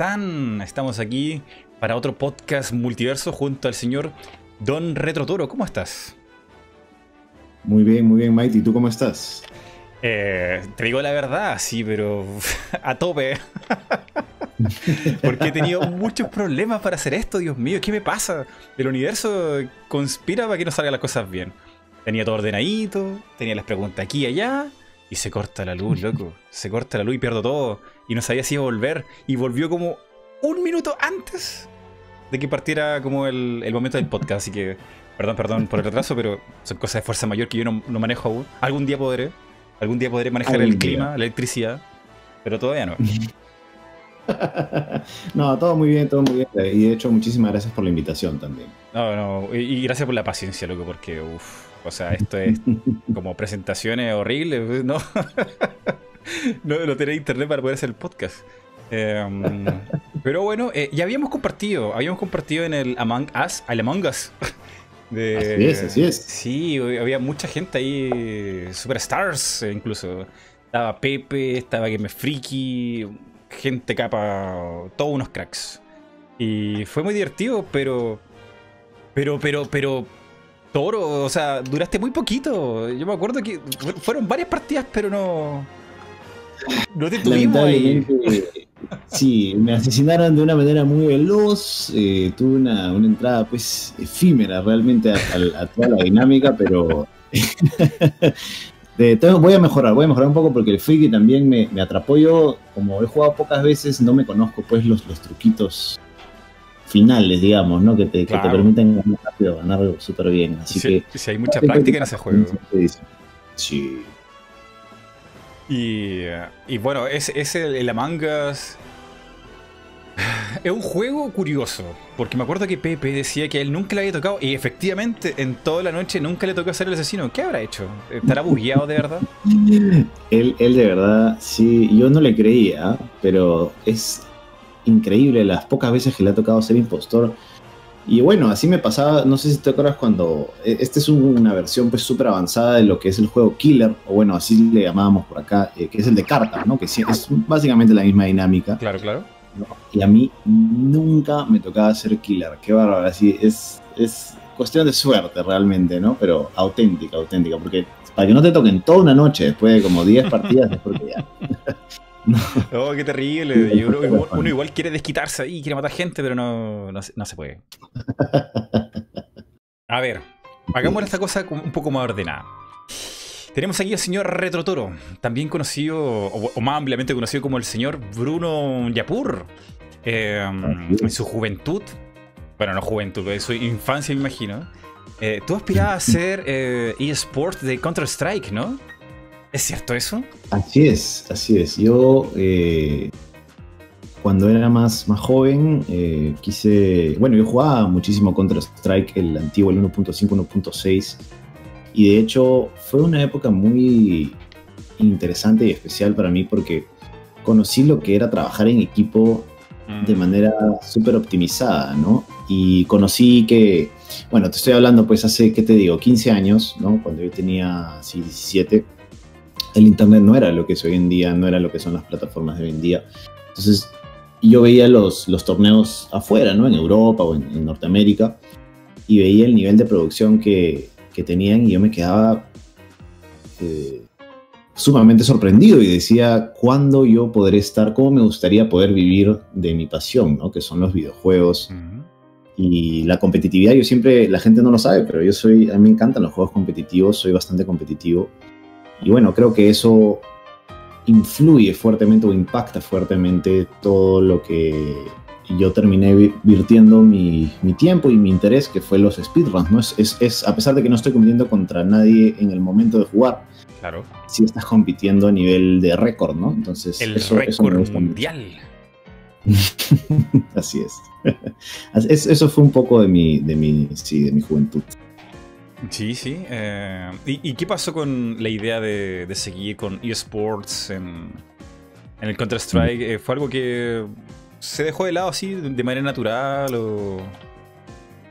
están? Estamos aquí para otro podcast multiverso junto al señor Don Retrotoro. ¿Cómo estás? Muy bien, muy bien, Mighty. ¿Y tú cómo estás? Eh, te digo la verdad, sí, pero a tope. Porque he tenido muchos problemas para hacer esto, Dios mío, ¿qué me pasa? El universo conspira para que no salgan las cosas bien. Tenía todo ordenadito, tenía las preguntas aquí y allá, y se corta la luz, loco. Se corta la luz y pierdo todo. Y no sabía si iba a volver. Y volvió como un minuto antes de que partiera como el, momento del podcast. Así que, perdón, perdón por el retraso, pero son cosas de fuerza mayor que yo no, manejo aún. Algún día podré. Algún día podré manejar el clima, la electricidad. Pero todavía no. no, todo muy bien, todo muy bien. Y de hecho, muchísimas gracias por la invitación también. No, no, y, gracias por la paciencia, loco, porque, uff, o sea, esto es como presentaciones horribles, ¿no? no, no tener internet para poder hacer el podcast. Em, pero bueno, eh, ya habíamos compartido, habíamos compartido en el Among Us, el Among Us. De, así es, así es. Sí, había mucha gente ahí, superstars incluso. Estaba Pepe, estaba Game Freaky, gente capa, todos unos cracks. Y fue muy divertido, pero. Pero, pero, pero. Toro, o sea, duraste muy poquito. Yo me acuerdo que fueron varias partidas, pero no. No te tuvimos ahí. Sí, me asesinaron de una manera muy veloz. Eh, tuve una, una, entrada, pues, efímera realmente a, a toda la dinámica, pero. voy a mejorar, voy a mejorar un poco porque el Friki también me, atrapó. Yo, como he jugado pocas veces, no me conozco pues los, los truquitos finales, digamos, ¿no? Que te, que te permiten ganar rápido, ganar súper bien. Así que. Si hay mucha práctica en ese juego. Sí. Y, y bueno, es, es el, el Among Us es un juego curioso, porque me acuerdo que Pepe decía que a él nunca le había tocado, y efectivamente en toda la noche nunca le tocó ser el asesino. ¿Qué habrá hecho? ¿Estará bugueado de verdad? él, él de verdad, sí, yo no le creía, pero es increíble las pocas veces que le ha tocado ser impostor. Y bueno, así me pasaba, no sé si te acuerdas cuando, e, esta es una versión pues súper avanzada de lo que es el juego Killer, o bueno, así le llamábamos por acá, eh, que es el de cartas, ¿no? Que sí, es básicamente la misma dinámica. Claro, claro y a mí nunca me tocaba ser killer. Qué bárbaro. Así es, es cuestión de suerte realmente, ¿no? Pero auténtica, auténtica. Porque para que no te toquen toda una noche después de como 10 partidas, es porque ya. no. Oh, qué terrible. uno, igual quiere desquitarse ahí, quiere matar gente, pero no, no, no se puede. A ver, hagamos esta cosa un poco más ordenada. Tenemos aquí al señor Retrotoro, también conocido, o, más ampliamente conocido como el señor Bruno Yapur. Em, en su juventud, bueno, no juventud, en su infancia me imagino, eh, tú aspirabas a ser eh, eSport de Counter-Strike, ¿no? ¿Es cierto eso? Así es, así es. Yo, eh, cuando era más, más joven, quise. Bueno, yo jugaba muchísimo Counter-Strike, el antiguo, el 1.5, 1.6. Y de hecho fue una época muy interesante y especial para mí porque conocí lo que era trabajar en equipo de mm. manera súper optimizada, ¿no? Y conocí que, bueno, te estoy hablando pues hace, ¿qué te digo? 15 años, ¿no? Cuando yo tenía así 17, el Internet no era lo que es hoy en día, no era lo que son las plataformas de hoy en día. Entonces yo veía los, los torneos afuera, ¿no? En Europa o en Norteamérica, y veía el nivel de producción que, que tenían y yo me quedaba eh, sumamente sorprendido y decía, ¿cuándo yo podré estar? ¿Cómo me gustaría poder vivir de mi pasión, ¿no? que son los videojuegos? Y la competitividad, yo siempre, la gente no lo sabe, pero yo soy, a mí me encantan los juegos competitivos, soy bastante competitivo. Y bueno, creo que eso influye fuertemente o impacta fuertemente todo lo que yo terminé virtiendo mi, mi, tiempo y mi interés, que fue los speedruns, ¿no? Es, es, a pesar de que no estoy compitiendo contra nadie en el momento de jugar, claro. sí estás compitiendo a nivel de récord, ¿no? Entonces, el récord mundial. Así es. Eso fue un poco de mi, de mi, sí, de mi juventud. Sí, sí. Eh, ¿y, qué pasó con la idea de, de seguir con eSports en, en el Counter-Strike? Mm. Eh, ¿Fue algo que se dejó de lado así de manera natural o...?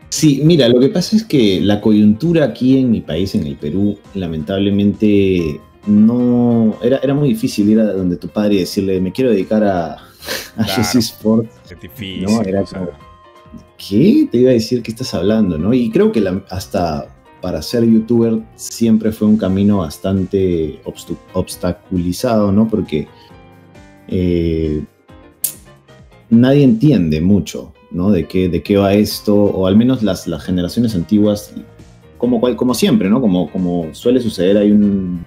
Sí, mira, lo que pasa es que la coyuntura aquí en mi país, en el Perú, lamentablemente no... Era, era muy difícil ir a donde tu padre y decirle, me quiero dedicar a, a los esports. Es difícil. ¿no? Era como, ¿qué? Te iba a decir que estás hablando, ¿no? Y creo que la- hasta para ser youtuber siempre fue un camino bastante obstaculizado, ¿no? Porque eh, nadie entiende mucho, ¿no? De qué, de qué va esto, o al menos las, las generaciones antiguas, como, como siempre, ¿no? Como, como suele suceder, hay un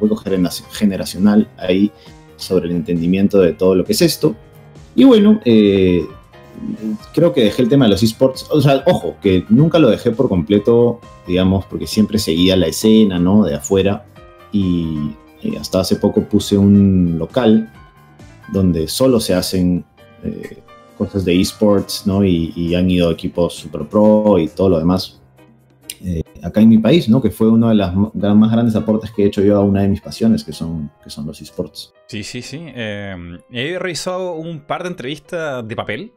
hueco genera- generacional ahí sobre el entendimiento de todo lo que es esto. Y bueno, eh, creo que dejé el tema de los esports. O sea, ojo, que nunca lo dejé por completo, digamos, porque siempre seguía la escena, ¿no? De afuera. Y, y hasta hace poco puse un local donde solo se hacen eh, cosas de esports, ¿no? Y, y han ido equipos super pro y todo lo demás. eh, acá en mi país, ¿no? Que fue uno de los más grandes aportes que he hecho yo a una de mis pasiones, que son, que son los esports. Sí, sí, sí. Eh, he revisado un par de entrevistas de papel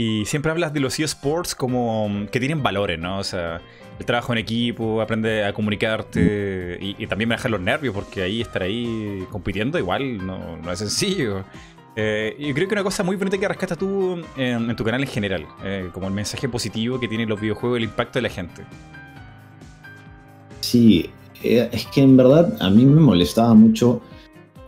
y siempre hablas de los eSports como mm, que tienen valores, ¿no? O sea, el trabajo en equipo, aprende a comunicarte y, y también manejar los nervios, porque ahí estar ahí compitiendo igual no, no es sencillo. Eh, y creo que una cosa muy bonita que rescatas tú en, en tu canal en general, eh, como el mensaje positivo que tienen los videojuegos el impacto de la gente. Sí, eh, es que en verdad a mí me molestaba mucho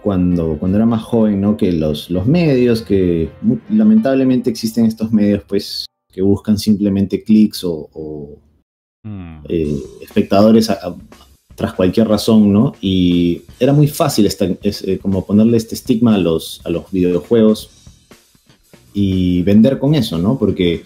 cuando, cuando era más joven, ¿no? Que los, los medios, que lamentablemente existen estos medios, pues, que buscan simplemente clics o, o, Mm. eh, espectadores a- a- tras cualquier razón, ¿no? Y era muy fácil esta- es, eh, como ponerle este estigma a los, a los videojuegos y vender con eso, ¿no? Porque,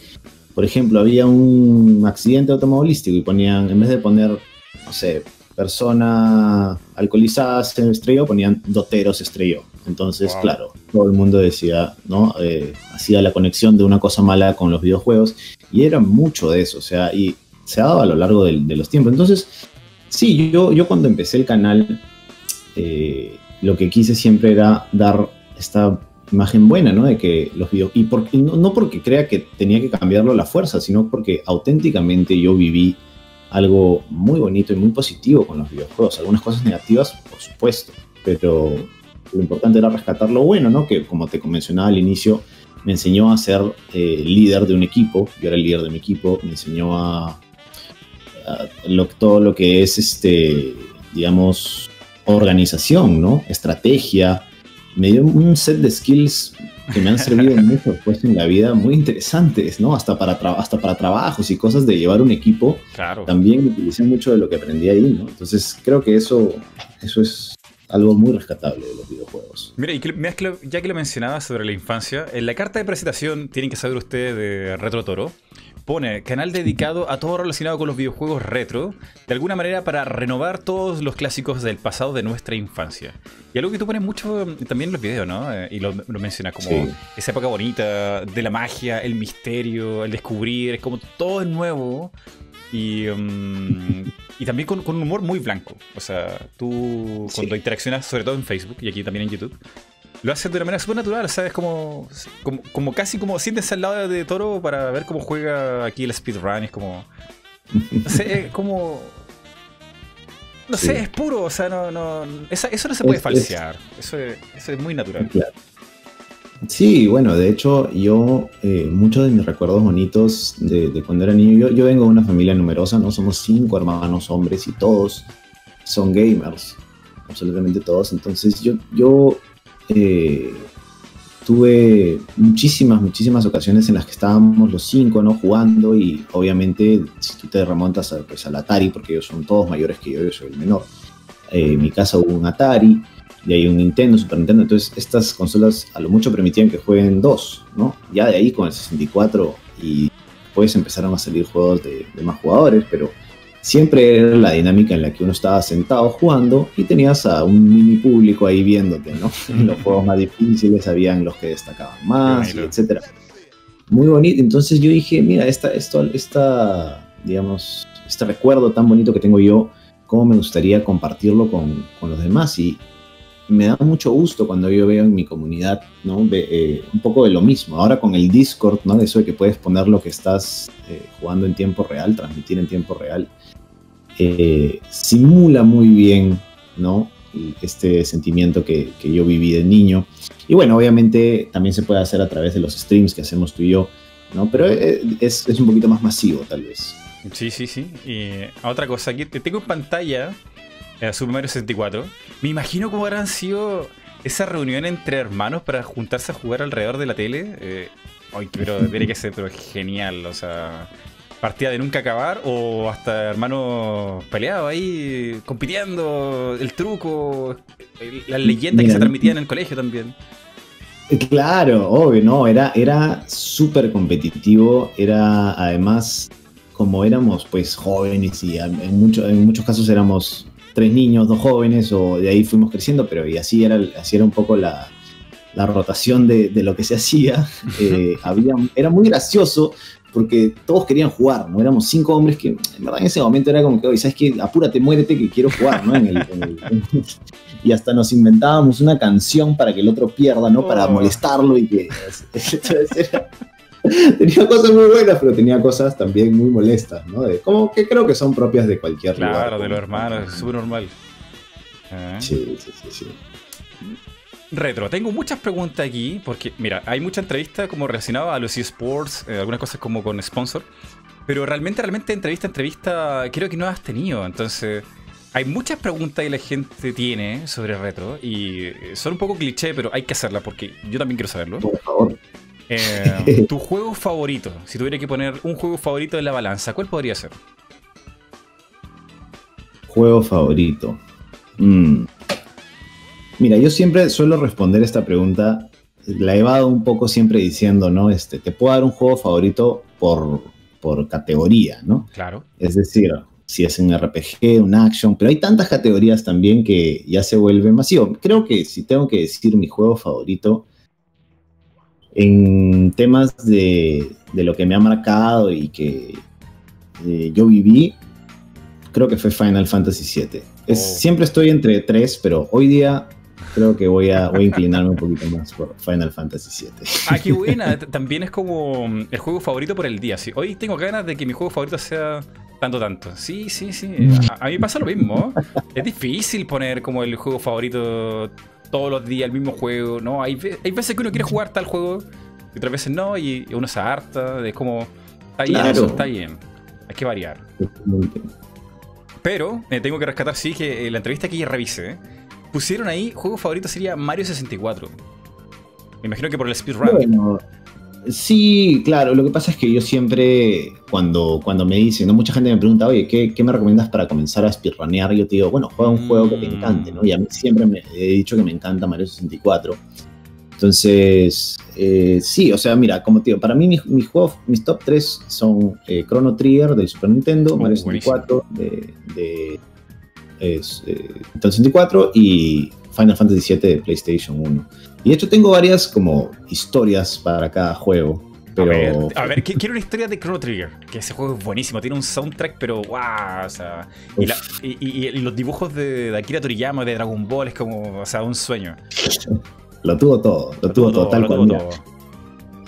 por ejemplo, había un accidente automovilístico y ponían, en vez de poner, no sé, persona alcoholizada se estrelló, ponían dotero se estrelló. Entonces, Wow. claro, todo el mundo decía, ¿no? Eh, hacía la conexión de una cosa mala con los videojuegos y era mucho de eso, o sea, y se ha dado a lo largo del- de, los tiempos. Entonces, sí, yo, yo cuando empecé el canal, eh, lo que quise siempre era dar esta imagen buena, ¿no? De que los videos... Y, por- y no, no porque crea que tenía que cambiarlo a la fuerza, sino porque auténticamente yo viví algo muy bonito y muy positivo con los videojuegos. Algunas cosas negativas, por supuesto, pero lo importante era rescatar lo bueno, ¿no? Que como te mencionaba al inicio, me enseñó a ser eh, líder de un equipo, yo era el líder de mi equipo, me enseñó a, a lo- todo lo que es, este, digamos, organización, ¿no? Estrategia, me dio un set de skills que me han servido mucho después en la vida, muy interesantes, ¿no? Hasta para, hasta para trabajos y cosas de llevar un equipo, Claro. también utilicé mucho de lo que aprendí ahí, ¿no? Entonces creo que eso, eso es algo muy rescatable de los videojuegos. Mira, y que, ya que lo mencionaba sobre la infancia, en la carta de presentación, tienen que saber ustedes de Retro Toro, pone canal dedicado a todo relacionado con los videojuegos retro, de alguna manera para renovar todos los clásicos del pasado de nuestra infancia. Y algo que tú pones mucho también en los videos, ¿no? Eh, y lo, lo mencionas como Sí. esa época bonita de la magia, el misterio, el descubrir, es como todo es nuevo. Y, um, y también con, con un humor muy blanco. O sea, tú Sí. cuando interaccionas, sobre todo en Facebook y aquí también en YouTube, lo haces de una manera súper natural, ¿sabes? Como, como, como casi como sientes al lado de Toro para ver cómo juega aquí el speedrun. Es como. No sé, es como. No Sí. sé, es puro, o sea, no, no, esa- eso no se puede Es- es- falsear. Eso, es, eso es muy natural. Claro. Sí, bueno, de hecho, yo, eh, muchos de mis recuerdos bonitos de, de cuando era niño, yo, yo vengo de una familia numerosa, ¿no? Somos cinco hermanos hombres y todos son gamers, absolutamente todos. Entonces, yo, yo eh, tuve muchísimas, muchísimas ocasiones en las que estábamos los cinco, ¿no? Jugando y obviamente, si tú te remontas a, pues, al Atari, porque ellos son todos mayores que yo, yo soy el menor. Eh, en mi casa hubo un Atari, y hay un Nintendo, Super Nintendo, entonces estas consolas a lo mucho permitían que jueguen dos, ¿no? Ya de ahí con el 64 y después empezaron a salir juegos de, de más jugadores, pero siempre era la dinámica en la que uno estaba sentado jugando y tenías a un mini público ahí viéndote, ¿no? En los juegos más difíciles habían los que destacaban más, y etcétera. Muy bonito, entonces yo dije, mira, esta, esto, esta, digamos, este recuerdo tan bonito que tengo yo, cómo me gustaría compartirlo con, con los demás y me da mucho gusto cuando yo veo en mi comunidad, ¿no? Ve- eh, un poco de lo mismo. Ahora con el Discord, ¿no? Eso de que puedes poner lo que estás eh, jugando en tiempo real, transmitir en tiempo real, eh, simula muy bien, ¿no? este sentimiento que, yo viví de niño. Y bueno, obviamente también se puede hacer a través de los streams que hacemos tú y yo, ¿no? Pero eh, es, un poquito más masivo, tal vez. Sí, sí, sí. Y otra cosa, aquí te tengo en pantalla eh, Super Mario 64. Me imagino cómo habrán sido esa reunión entre hermanos para juntarse a jugar alrededor de la tele. Eh, ay, pero tiene que ser pero genial, o sea partida de nunca acabar o hasta hermanos peleados ahí, compitiendo, el truco, las leyendas que se transmitían en el colegio también. Claro, obvio, no, era, era súper competitivo, era además, como éramos pues jóvenes y en, en muchos casos éramos tres niños, dos jóvenes, o de ahí fuimos creciendo, pero y así era, así era un poco la, la rotación de, de, lo que se hacía. Eh, había, era muy gracioso porque todos querían jugar, ¿no? Éramos cinco hombres que, en verdad, en ese momento era como que, oye, ¿sabes qué? Apúrate, muérete que quiero jugar, ¿no? y hasta nos inventábamos una canción para que el otro pierda, ¿no? Para oh. molestarlo y que... tenía cosas muy buenas, pero tenía cosas también muy molestas, ¿no? como que creo que son propias de cualquier claro, lugar. Claro, de los hermanos, es súper normal. Sí, sí, sí, sí. Retro, tengo muchas preguntas aquí, porque mira, hay mucha entrevista como relacionada a los eSports, eh, algunas cosas como con sponsor, pero realmente, realmente entrevista, entrevista, creo que no has tenido, entonces hay muchas preguntas que la gente tiene sobre retro y son un poco cliché, pero hay que hacerlas porque yo también quiero saberlo. Por favor. Eh, tu juego favorito, si tuviera que poner un juego favorito en la balanza, ¿cuál podría ser? Juego favorito. Mm. Mira, yo siempre suelo responder esta pregunta, la he evado un poco siempre diciendo, ¿no? Este, te puedo dar un juego favorito por, por categoría, ¿no? Claro. Es decir, si es un RPG, un action, pero hay tantas categorías también que ya se vuelve masivo. Creo que si tengo que decir mi juego favorito, en temas de, de lo que me ha marcado y que eh, yo viví, creo que fue Final Fantasy VII. Es, oh. Siempre estoy entre tres, pero hoy día creo que voy a, voy a inclinarme un poquito más por Final Fantasy VII. Ah, qué buena. También es como mm, el juego favorito por el día. Sí, hoy tengo ganas de que mi juego favorito sea tanto, tanto. Sí, sí, sí. A, mí pasa lo mismo. Es difícil poner como el juego favorito todos los días, el mismo juego. No, hay, hay veces que uno quiere jugar tal juego y otras veces no, y uno se harta. Es como, está bien, eso, está bien. Hay que variar. Pero eh, tengo que rescatar, sí, que la entrevista que ya revisé pusieron ahí, juego favorito sería Mario 64. Me imagino que por el speedrun. Bueno, sí, claro. Lo que pasa es que yo siempre, cuando, cuando me dicen, ¿no? mucha gente me pregunta, oye, ¿qué, me recomiendas para comenzar a speedrunear? Yo te digo, bueno, juega un juego que te encante, ¿no? Y a mí siempre me he dicho que me encanta Mario 64. Entonces, eh, sí, o sea, mira, como te digo, para mí mis, juegos, mis top 3 son eh, Chrono Trigger del Super Nintendo, oh, Mario 64 de es eh, 64 y Final Fantasy VII de PlayStation 1. Y de hecho tengo varias como historias para cada juego. Pero... A ver, quiero una historia de Chrono Trigger, que ese juego es buenísimo, tiene un soundtrack, pero wow, o sea, y, los dibujos de, Akira Toriyama de Dragon Ball es como, o sea, un sueño. Lo tuvo todo, lo, tuvo, todo, tal cual.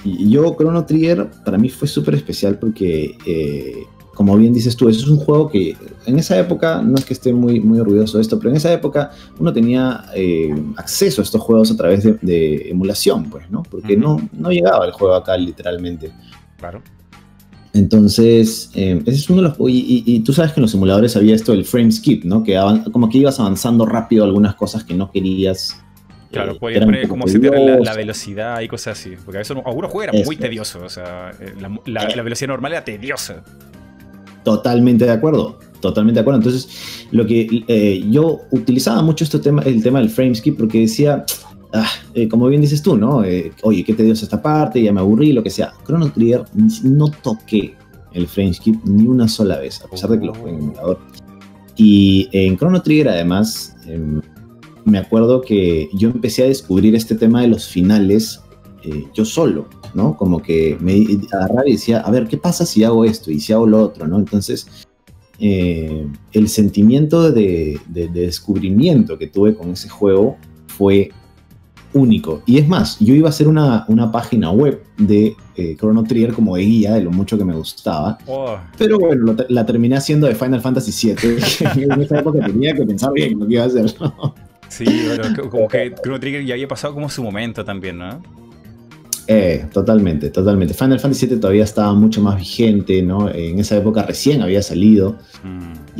Y yo, Chrono Trigger, para mí fue súper especial porque eh, como bien dices tú, eso es un juego que en esa época, no es que esté muy, muy orgulloso de esto, pero en esa época uno tenía eh, acceso a estos juegos a través de, emulación, pues, ¿no? Porque no, no llegaba el juego acá literalmente. Claro. Entonces, eh, ese es uno de los. Y, tú sabes que en los emuladores había esto del frame skip, ¿no? Que como que ibas avanzando rápido algunas cosas que no querías. Claro, eh, podías poner como setear la, la, velocidad y cosas así. Porque a veces algunos juegos eran muy tediosos. O sea, la, la velocidad normal era tediosa. Totalmente de acuerdo, totalmente de acuerdo. Entonces, lo que eh, yo utilizaba mucho este tema, el tema del frame skip porque decía, ah, eh, como bien dices tú, ¿no? Eh, oye, ¿qué te dio esta parte? Ya me aburrí, lo que sea. Chrono Trigger no toqué el frame skip ni una sola vez, a pesar de que lo jugué en emulador. Y en Chrono Trigger, además, em, me acuerdo que yo empecé a descubrir este tema de los finales yo solo. ¿no? Como que me agarraba y decía, a ver, ¿qué pasa si hago esto y si hago lo otro, ¿no? Entonces, eh, el sentimiento de, descubrimiento que tuve con ese juego fue único. Y es más, yo iba a hacer una, página web de eh, Chrono Trigger como de guía de lo mucho que me gustaba. Oh. Pero bueno, la terminé haciendo de Final Fantasy VII. en esa época tenía que pensar bien lo que iba a hacer. Sí, pero como que Chrono Trigger ya había pasado como su momento también, ¿no? Eh, totalmente, totalmente. Final Fantasy VII todavía estaba mucho más vigente, ¿no? En esa época recién había salido mm.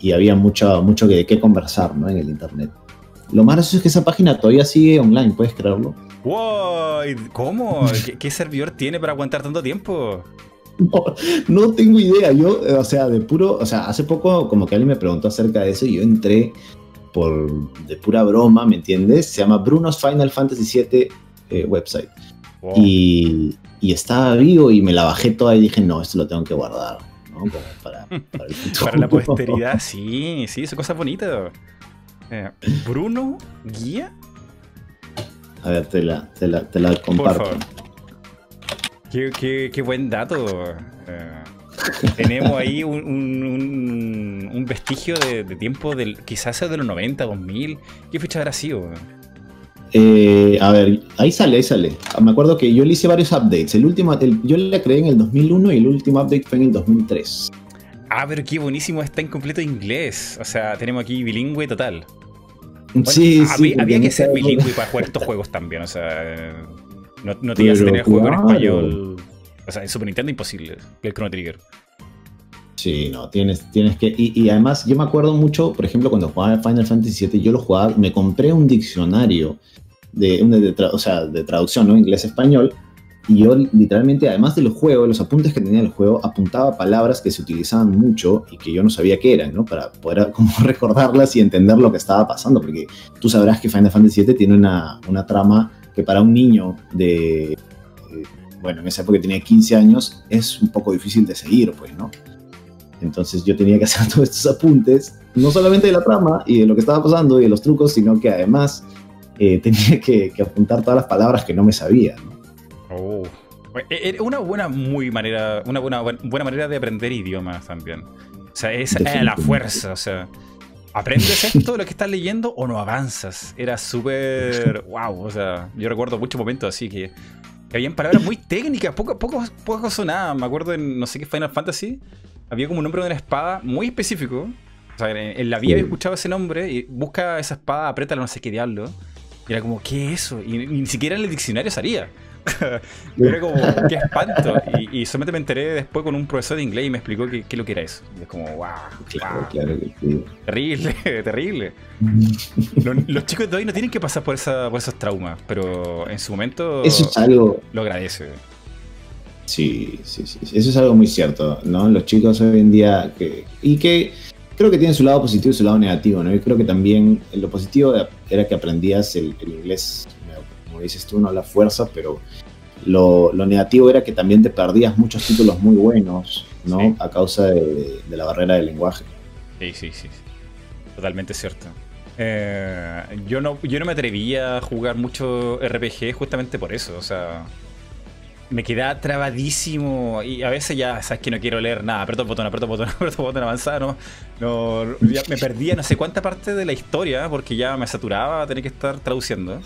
y, había mucho, mucho de qué conversar, ¿no? En el internet. Lo más gracioso es que esa página todavía sigue online, ¿puedes creerlo? ¡Wow! ¿Cómo? ¿Qué, servidor tiene para aguantar tanto tiempo? No, tengo idea. Yo, o sea, de puro, o sea, hace poco como que alguien me preguntó acerca de eso y yo entré por de pura broma, ¿me entiendes? Se llama Bruno's Final Fantasy VII eh, website. Y, estaba vivo y me la bajé toda y dije, no, esto lo tengo que guardar. ¿no? Para, para, la posteridad, sí, sí, son cosas bonitas. Eh, Bruno Guía. A ver, te la, te la, te la comparto. Qué, qué, buen dato. Eh, tenemos ahí un, un, vestigio de, tiempo del quizás sea de los 90, 2000. ¿Qué fecha habrá sido? Eh, a ver, ahí sale, ahí sale. Me acuerdo que yo le hice varios updates. El último, yo le creé en el 2001 y el último update fue en el 2003. Ah, pero qué buenísimo, está en completo inglés. O sea, tenemos aquí bilingüe total. sí, sí. Había que ser bilingüe para jugar estos juegos también. O sea, no, no te ibas a tener juego en español. O sea, en Super Nintendo imposible, el Chrono Trigger. Sí, no, tienes, tienes que. Y, además, yo me acuerdo mucho, por ejemplo, cuando jugaba Final Fantasy VII, yo lo jugaba, me compré un diccionario de, o sea, de traducción, ¿no? Inglés-español. Y yo literalmente, además de los juegos, los apuntes que tenía el juego, apuntaba palabras que se utilizaban mucho y que yo no sabía qué eran, ¿no? Para poder como recordarlas y entender lo que estaba pasando, porque tú sabrás que Final Fantasy VII tiene una, una trama que para un niño de, eh, bueno, en esa época tenía 15 años, es un poco difícil de seguir, pues, ¿no? Entonces yo tenía que hacer todos estos apuntes, no solamente de la trama y de lo que estaba pasando y de los trucos, sino que además eh, tenía que, apuntar todas las palabras que no me sabía. Oh. Eh, eh, una buena muy manera, una buena, buena manera de aprender idiomas también. O sea, es la fuerza, o sea, ¿aprendes esto, lo que estás leyendo, o no avanzas? Era súper, wow, o sea, yo recuerdo muchos momentos así que, que habían palabras muy técnicas, poco, poco, poco sonadas. Me acuerdo en, no sé qué Final Fantasy, había como un nombre de una espada muy específico. O sea, en, la vida había escuchado ese nombre y busca esa espada, apriétala, no sé qué diablo. Y era como, ¿qué es eso? Y, ni siquiera en el diccionario salía. era como, qué espanto. Y, solamente me enteré después con un profesor de inglés y me explicó qué, qué lo que era eso. Y es como, wow. Claro, claro que sí. Terrible, terrible. los, chicos de hoy no tienen que pasar por, esa, por esos traumas, pero en su momento eso es algo... lo agradece. Sí, sí, sí. Eso es algo muy cierto, ¿no? Los chicos hoy en día que. Y que creo que tiene su lado positivo y su lado negativo, ¿no? Yo creo que también lo positivo era que aprendías el, inglés, como dices tú, no la fuerza, pero lo, negativo era que también te perdías muchos títulos muy buenos, ¿no? A causa de, la barrera del lenguaje. Sí, sí, sí. Totalmente cierto. Eh, yo, no, yo no me atrevía a jugar mucho RPG justamente por eso, o sea me queda trabadísimo y a veces ya sabes que no quiero leer nada, aprieto el botón, aprieto el botón, aprieto el botón, avanzar, no, no me perdía no sé cuánta parte de la historia porque ya me saturaba tener que estar traduciendo.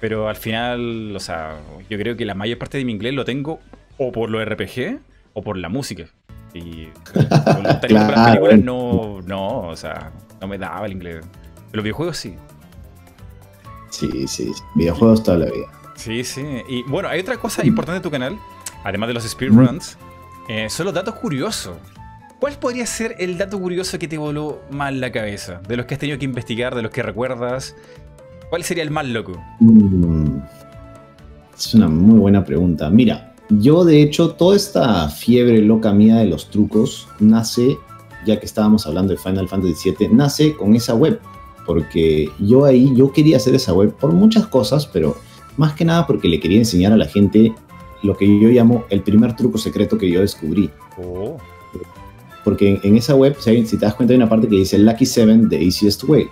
Pero al final, o sea, yo creo que la mayor parte de mi inglés lo tengo o por los RPG o por la música. Y con las películas no, no, o sea, no me daba el inglés. Los videojuegos sí. Sí, sí, videojuegos toda la vida. Sí, sí. Y bueno, hay otra cosa importante en tu canal, además de los speedruns, eh, son los datos curiosos. ¿Cuál podría ser el dato curioso que te voló mal la cabeza? De los que has tenido que investigar, de los que recuerdas. ¿Cuál sería el más loco? Mm, es una muy buena pregunta. Mira, yo de hecho, toda esta fiebre loca mía de los trucos nace, ya que estábamos hablando de Final Fantasy VII, nace con esa web. Porque yo ahí, yo quería hacer esa web por muchas cosas, pero más que nada porque le quería enseñar a la gente lo que yo llamo el primer truco secreto que yo descubrí. Oh. Porque en, esa web, si, te das cuenta, hay una parte que dice Lucky 7 The Easiest Way.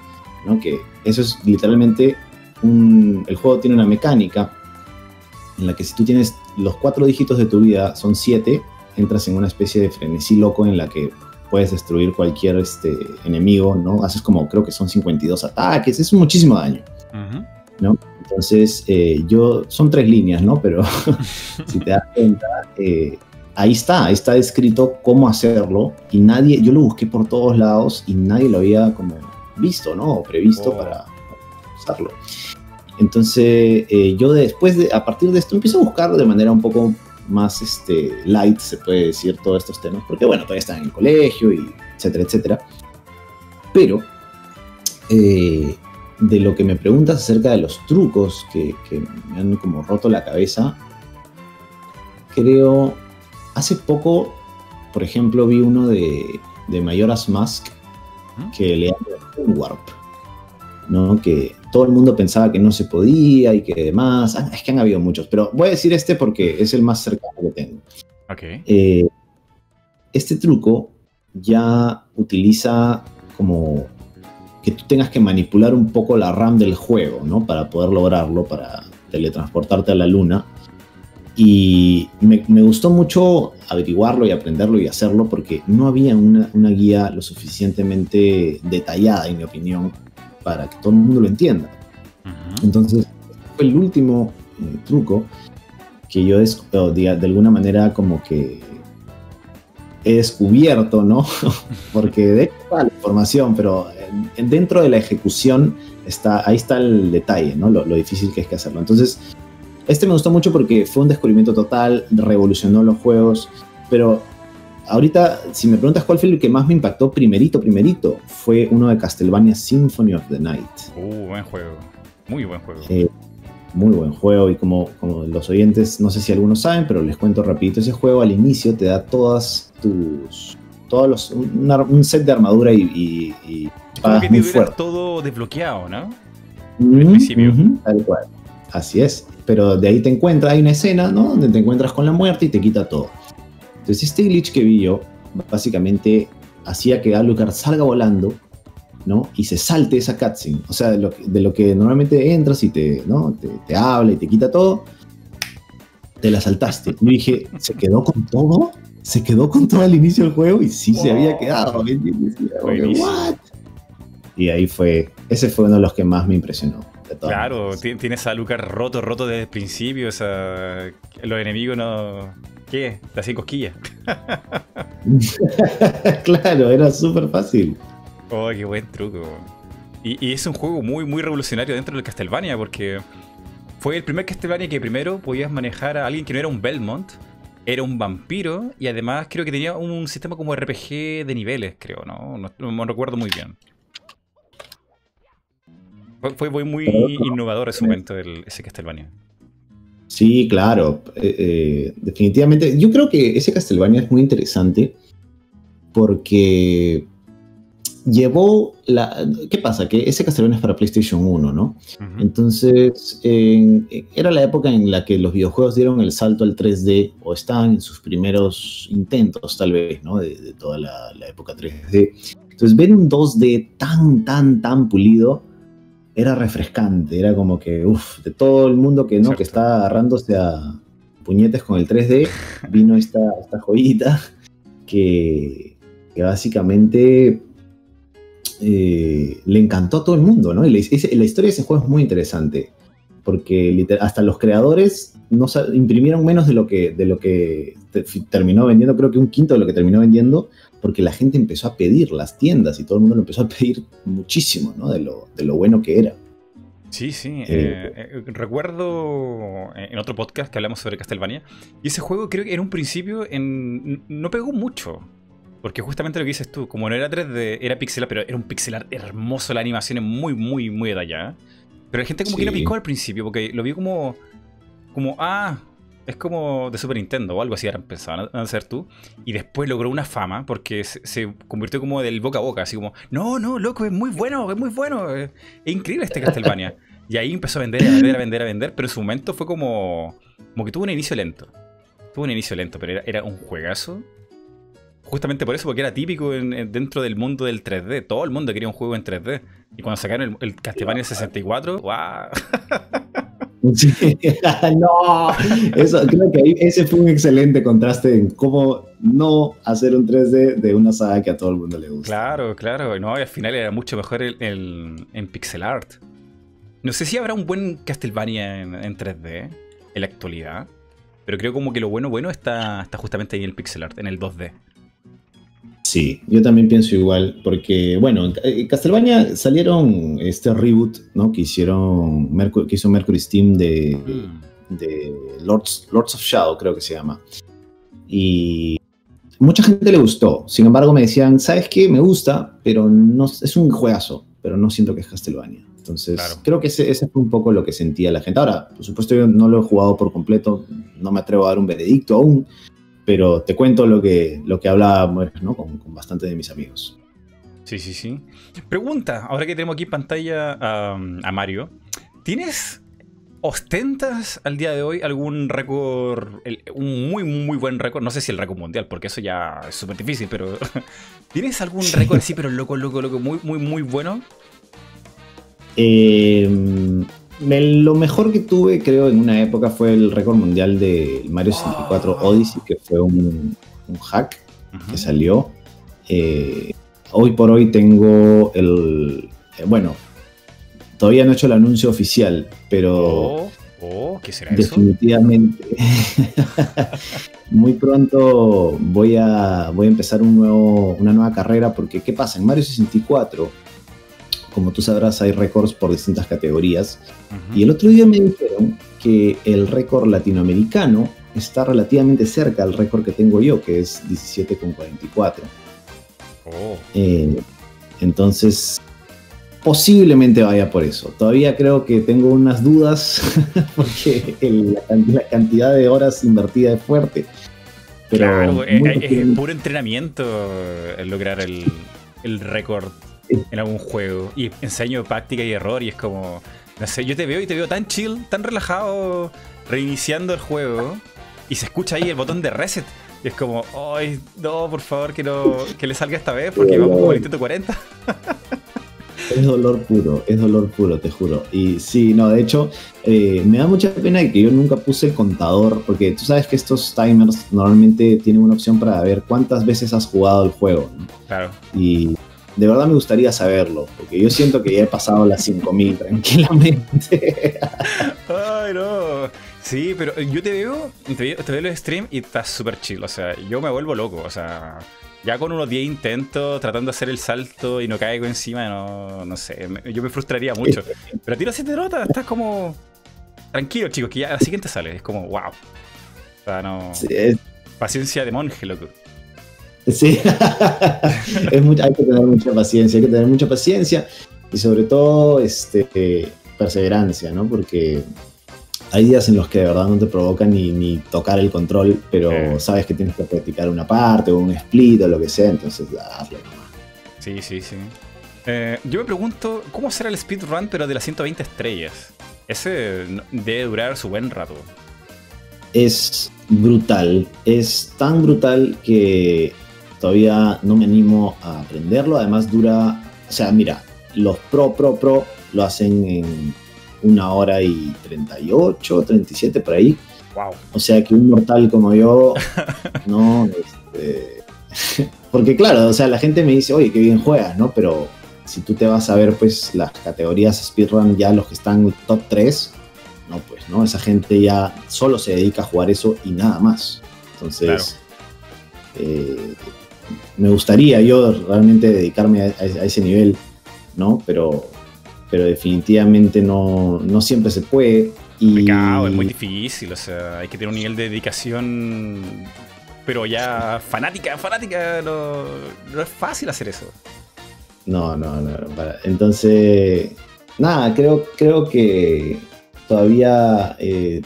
¿no? Que eso es literalmente un, el juego tiene una mecánica en la que si tú tienes los cuatro dígitos de tu vida, son siete, entras en una especie de frenesí loco en la que puedes destruir cualquier este, enemigo, ¿no? Haces como, creo que son 52 ataques, es muchísimo daño, ¿no? Entonces, eh, yo, son tres líneas, ¿no? Pero si te das cuenta, eh, ahí está, ahí está escrito cómo hacerlo y nadie, yo lo busqué por todos lados y nadie lo había como visto, ¿no? O previsto oh. para, hacerlo. Entonces, eh, yo después, de, a partir de esto, empiezo a buscar de manera un poco más este, light, se puede decir, todos estos temas, porque bueno, todavía están en el colegio, y etcétera, etcétera. Pero, eh, de lo que me preguntas acerca de los trucos que, que me han como roto la cabeza, creo, hace poco, por ejemplo, vi uno de, de Mayoras Mask que le un warp, ¿no? Que todo el mundo pensaba que no se podía y que demás. Ah, es que han habido muchos, pero voy a decir este porque es el más cercano que tengo. Ok. Eh, este truco ya utiliza como que tú tengas que manipular un poco la RAM del juego, ¿no? Para poder lograrlo, para teletransportarte a la luna. Y me, me gustó mucho averiguarlo y aprenderlo y hacerlo porque no había una, una guía lo suficientemente detallada, en mi opinión, para que todo el mundo lo entienda. Entonces, fue el último eh, truco que yo de, de alguna manera como que he descubierto, ¿no? Porque de hecho la información, pero dentro de la ejecución está, ahí está el detalle, ¿no? Lo, lo difícil que es que hacerlo. Entonces, este me gustó mucho porque fue un descubrimiento total, revolucionó los juegos, pero ahorita, si me preguntas cuál fue el que más me impactó, primerito, primerito, fue uno de Castlevania Symphony of the Night. Uh, buen juego. Muy buen juego. Eh, muy buen juego y como, como los oyentes, no sé si algunos saben, pero les cuento rapidito, ese juego al inicio te da todas tus... Todos los, un, un set de armadura y, y, y Como que muy fuertes. todo desbloqueado, ¿no? Ujú, principio. ujú, tal cual. Así es. Pero de ahí te encuentras, hay una escena, ¿no? Donde te encuentras con la muerte y te quita todo. Entonces, este glitch que vi yo, básicamente hacía que Alucard salga volando, ¿no? Y se salte esa cutscene. O sea, de lo, que- de lo que normalmente entras y te, ¿no? te, te habla y te quita todo, te la saltaste. Y yo dije, ¿se quedó con todo? ¿Se quedó con todo al inicio del juego? Y sí se había quedado. Buenísimo. "What?". Y ahí fue, ese fue uno de los que más me impresionó. Claro, tienes a Lucas roto, roto desde el principio. O sea, los enemigos no. ¿Qué? Te hacían cosquillas. claro, era súper fácil. Oh, qué buen truco. Y, y es un juego muy, muy revolucionario dentro del Castlevania, porque fue el primer Castlevania que primero podías manejar a alguien que no era un Belmont, era un vampiro, y además creo que tenía un sistema como RPG de niveles, creo, ¿no? No, no me recuerdo muy bien. Fue, muy innovador ese momento, el- ese Castlevania. Sí, claro, eh, eh, definitivamente. Yo creo que ese Castlevania es muy interesante porque llevó la... ¿Qué pasa? Que ese Castlevania es para PlayStation 1, ¿no? Entonces, en- era la época en la que los videojuegos dieron el salto al 3D o estaban en sus primeros intentos, tal vez, ¿no? De, de toda la, la época 3D. Entonces, ver un 2D tan, tan, tan pulido era refrescante. Era como que, uff, de todo el mundo que, ¿no? Cierto. que está agarrándose a puñetes con el 3D, vino esta, esta joyita que, que básicamente eh, le encantó a todo el mundo, ¿no? Y la, historia de ese juego es muy interesante, porque hasta los creadores no imprimieron menos de lo que, de lo que terminó vendiendo, creo que un quinto de lo que terminó vendiendo, porque la gente empezó a pedir las tiendas y todo el mundo lo empezó a pedir muchísimo, ¿no? De lo, de lo bueno que era. Sí, sí. Eh, eh, recuerdo en otro podcast que hablamos sobre Castlevania. Y ese juego creo que en un principio en- no pegó mucho. Porque justamente lo que dices tú, como no era 3D, era pixelar, pero era un pixelar hermoso, la animación es muy, muy, muy detallada. Pero la gente como que no picó al principio, porque lo vio como, como, ah, es como de Super Nintendo o algo así, ahora pensaban hacer tú. Y después logró una fama, porque se, se convirtió como del boca a boca, así como, no, no, loco, es muy bueno, es muy bueno, es, es increíble este Castlevania. y ahí empezó a vender, a vender, a vender, a vender, pero en su momento fue como, como que tuvo un inicio lento. Tuvo un inicio lento, pero era, era un juegazo. Justamente por eso, porque era típico en- en- dentro del mundo del 3D. Todo el mundo quería un juego en 3D. Y cuando sacaron el, el Castlevania 64, ¡guau! Sí. no, eso, creo que ahí ese fue un excelente contraste en cómo no hacer un 3D de una saga que a todo el mundo le gusta. Claro, claro. No, y al final era mucho mejor el, el- en pixel art. No sé si habrá un buen Castlevania en, en 3D en la actualidad. Pero creo como que lo bueno, bueno está, está justamente ahí en el pixel art, en el 2D. Sí, yo también pienso igual, porque, bueno, en Castlevania salieron este reboot, ¿no? Que hicieron, que hizo Mercury Steam de, mm. de Lords, Lords of Shadow, creo que se llama. Y mucha gente le gustó. Sin embargo, me decían, ¿sabes qué? Me gusta, pero no es un juegazo, pero no siento que es Castlevania. Entonces, creo que ese, ese, fue un poco lo que sentía la gente. Ahora, por supuesto, yo no lo he jugado por completo, no me atrevo a dar un veredicto aún, pero te cuento lo que, lo que hablaba ¿no? con, con bastante de mis amigos. Sí, sí, sí. Pregunta, ahora que tenemos aquí en pantalla a, a Mario, ¿tienes ¿Ostentas al día de hoy algún récord, un muy, muy buen récord? No sé si el récord mundial, porque eso ya es súper difícil, pero ¿tienes algún récord así, pero loco, loco, loco, muy, muy, muy bueno? Eh, lo mejor que tuve, creo, en una época fue el récord mundial de Mario 64 Odyssey, que fue un, hack que salió. Eh, hoy por hoy tengo el. Eh, bueno, todavía no he hecho el anuncio oficial, pero. Oh, oh ¿qué será definitivamente. muy pronto voy a, voy a empezar un nuevo, una nueva carrera, porque ¿qué pasa? En Mario 64 como tú sabrás, hay récords por distintas categorías. Y el otro día me dijeron que el récord latinoamericano está relativamente cerca al récord que tengo yo, que es 17,44. Oh. Eh, entonces, posiblemente vaya por eso. Todavía creo que tengo unas dudas porque la, cantidad de horas invertida es fuerte. Pero claro, eh, eh, es, puro entrenamiento el lograr el, el récord en algún juego. Y enseño práctica y error y es como, no sé, yo te veo y te veo tan chill, tan relajado, reiniciando el juego y se escucha ahí el botón de reset. Y es como, ay, no, por favor, que, no, que le salga esta vez porque vamos como el intento 40. Es dolor puro, es dolor puro, te juro. Y sí, no, de hecho, eh, me da mucha pena que yo nunca puse el contador, porque tú sabes que estos timers normalmente tienen una opción para ver cuántas veces has jugado el juego. Claro. Y de verdad me gustaría saberlo, porque yo siento que ya he pasado las 5000 tranquilamente. Ay, no. Sí, pero yo te veo, te veo, te veo el stream y estás súper chill. O sea, yo me vuelvo loco. O sea, ya con unos 10 intentos tratando de hacer el salto y no caigo encima, no, no sé, yo me frustraría mucho. Pero a ti no se te nota, estás como tranquilo, chicos, que ya la siguiente sale. Es como, wow. O sea, no. Paciencia de monje, loco. Sí, hay que tener mucha paciencia, hay que tener mucha paciencia y sobre todo este, perseverancia, ¿no? Porque hay días en los que de verdad no te provocan ni, tocar el control, pero sabes que tienes que practicar una parte o un split o lo que sea, entonces hazlo nomás. Sí, sí, sí. Eh, yo me pregunto, ¿cómo será el speedrun pero de las 120 estrellas? Ese debe durar su buen rato. Es brutal, es tan brutal que Todavía no me animo a aprenderlo. Además dura, o sea, mira, los pro, pro, pro lo hacen en una hora y 38, 37 por ahí. Wow. O sea que un mortal como yo, no, este, porque claro, o sea, la gente me dice, oye, qué bien juegas, ¿no? Pero si tú te vas a ver, pues, las categorías speedrun, ya los que están top 3, no, pues, ¿no? Esa gente ya solo se dedica a jugar eso y nada más. Entonces, eh, me gustaría yo realmente dedicarme a, ese nivel, ¿no? Pero, pero definitivamente no, no siempre se puede. Y... es muy difícil, o sea, hay que tener un nivel de dedicación, pero ya fanática, fanática, no, es fácil hacer eso. No, no, no. Entonces, nada, creo, creo que todavía, eh,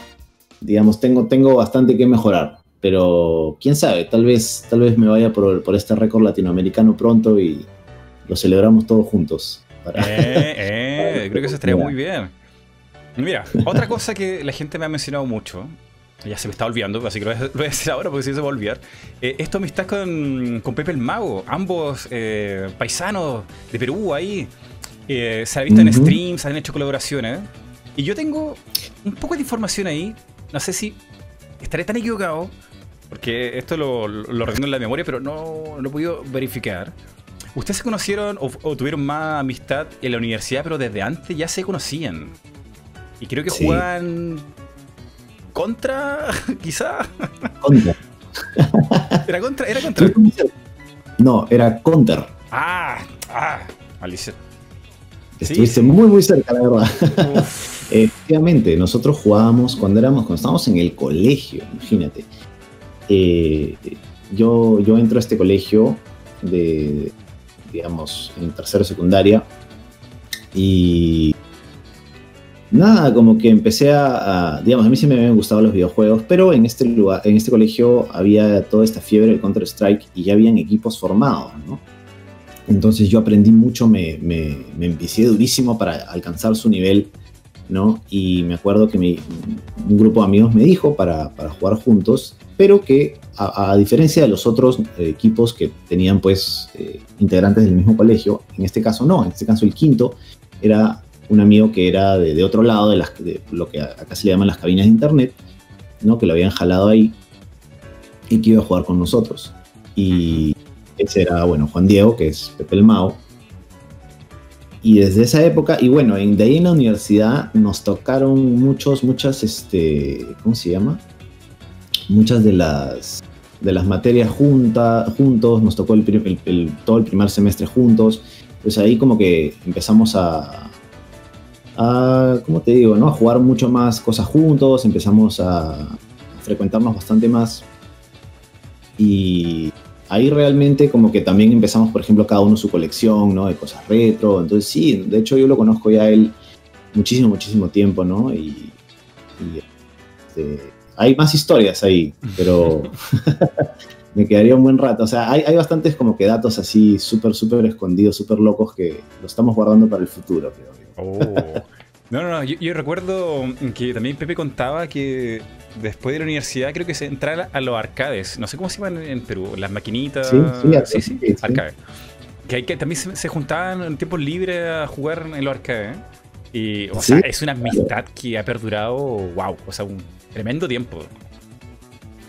digamos, tengo, tengo bastante que mejorar. Pero quién sabe, tal vez, tal vez me vaya por, este récord latinoamericano pronto y lo celebramos todos juntos. Eh, eh, creo que eso estaría muy bien. Mira, otra cosa que la gente me ha mencionado mucho, ya se me está olvidando, así que lo voy a, decir ahora porque si se va a olvidar. Eh, esto amistad con, con Pepe el Mago, ambos eh, paisanos de Perú ahí. se ha visto en streams, han hecho colaboraciones. Y yo tengo un poco de información ahí. No sé si estaré tan equivocado, porque esto lo, lo, en la memoria, pero no, lo he podido verificar. ¿Ustedes se conocieron o, tuvieron más amistad en la universidad, pero desde antes ya se conocían? Y creo que juegan contra, quizá. Contra. Era contra, era contra. No, era Counter. Ah, ah, maldición. Estuviste muy, muy cerca, la verdad. Efectivamente, nosotros jugábamos cuando éramos, cuando estábamos en el colegio, imagínate. Eh, yo, yo entro a este colegio de, digamos, en tercero secundaria y nada, como que empecé a, digamos, a mí sí me habían gustado los videojuegos, pero en este lugar, en este colegio había toda esta fiebre del Counter Strike y ya habían equipos formados. Entonces yo aprendí mucho, me, me, me empecé durísimo para alcanzar su nivel, ¿no? Y me acuerdo que un grupo de amigos me dijo para, para jugar juntos, pero que a, diferencia de los otros equipos que tenían pues eh, integrantes del mismo colegio, en este caso no, en este caso el quinto era un amigo que era de, otro lado de, las, de lo que acá se le llaman las cabinas de internet, ¿no? que lo habían jalado ahí y que iba a jugar con nosotros. Y ese era, bueno, Juan Diego, que es Pepe el Mao. Y desde esa época, y bueno, de ahí en la universidad nos tocaron muchos, muchas, este, ¿cómo se llama? Muchas de las, de las materias juntas, juntos, nos tocó el, todo el primer semestre juntos. Pues ahí como que empezamos a, a, ¿cómo te digo? ¿no? A jugar mucho más cosas juntos, empezamos a frecuentarnos bastante más. Y ahí realmente como que también empezamos, por ejemplo, cada uno su colección, ¿no? De cosas retro. Entonces sí, de hecho yo lo conozco ya él muchísimo, muchísimo tiempo, ¿no? Y, este, hay más historias ahí, pero me quedaría un buen rato. O sea, hay, hay bastantes como que datos así súper, súper escondidos, súper locos que lo estamos guardando para el futuro, creo. Oh. No, no, no. Yo, recuerdo que también Pepe contaba que después de la universidad creo que se entraba a los arcades. No sé cómo se llaman en Perú. Las maquinitas. Sí, sí, sí, sí, arcades. Que, hay que también se, juntaban en tiempos libres a jugar en los arcades. Y, o sea, es una amistad que ha perdurado, wow, o sea, un tremendo tiempo.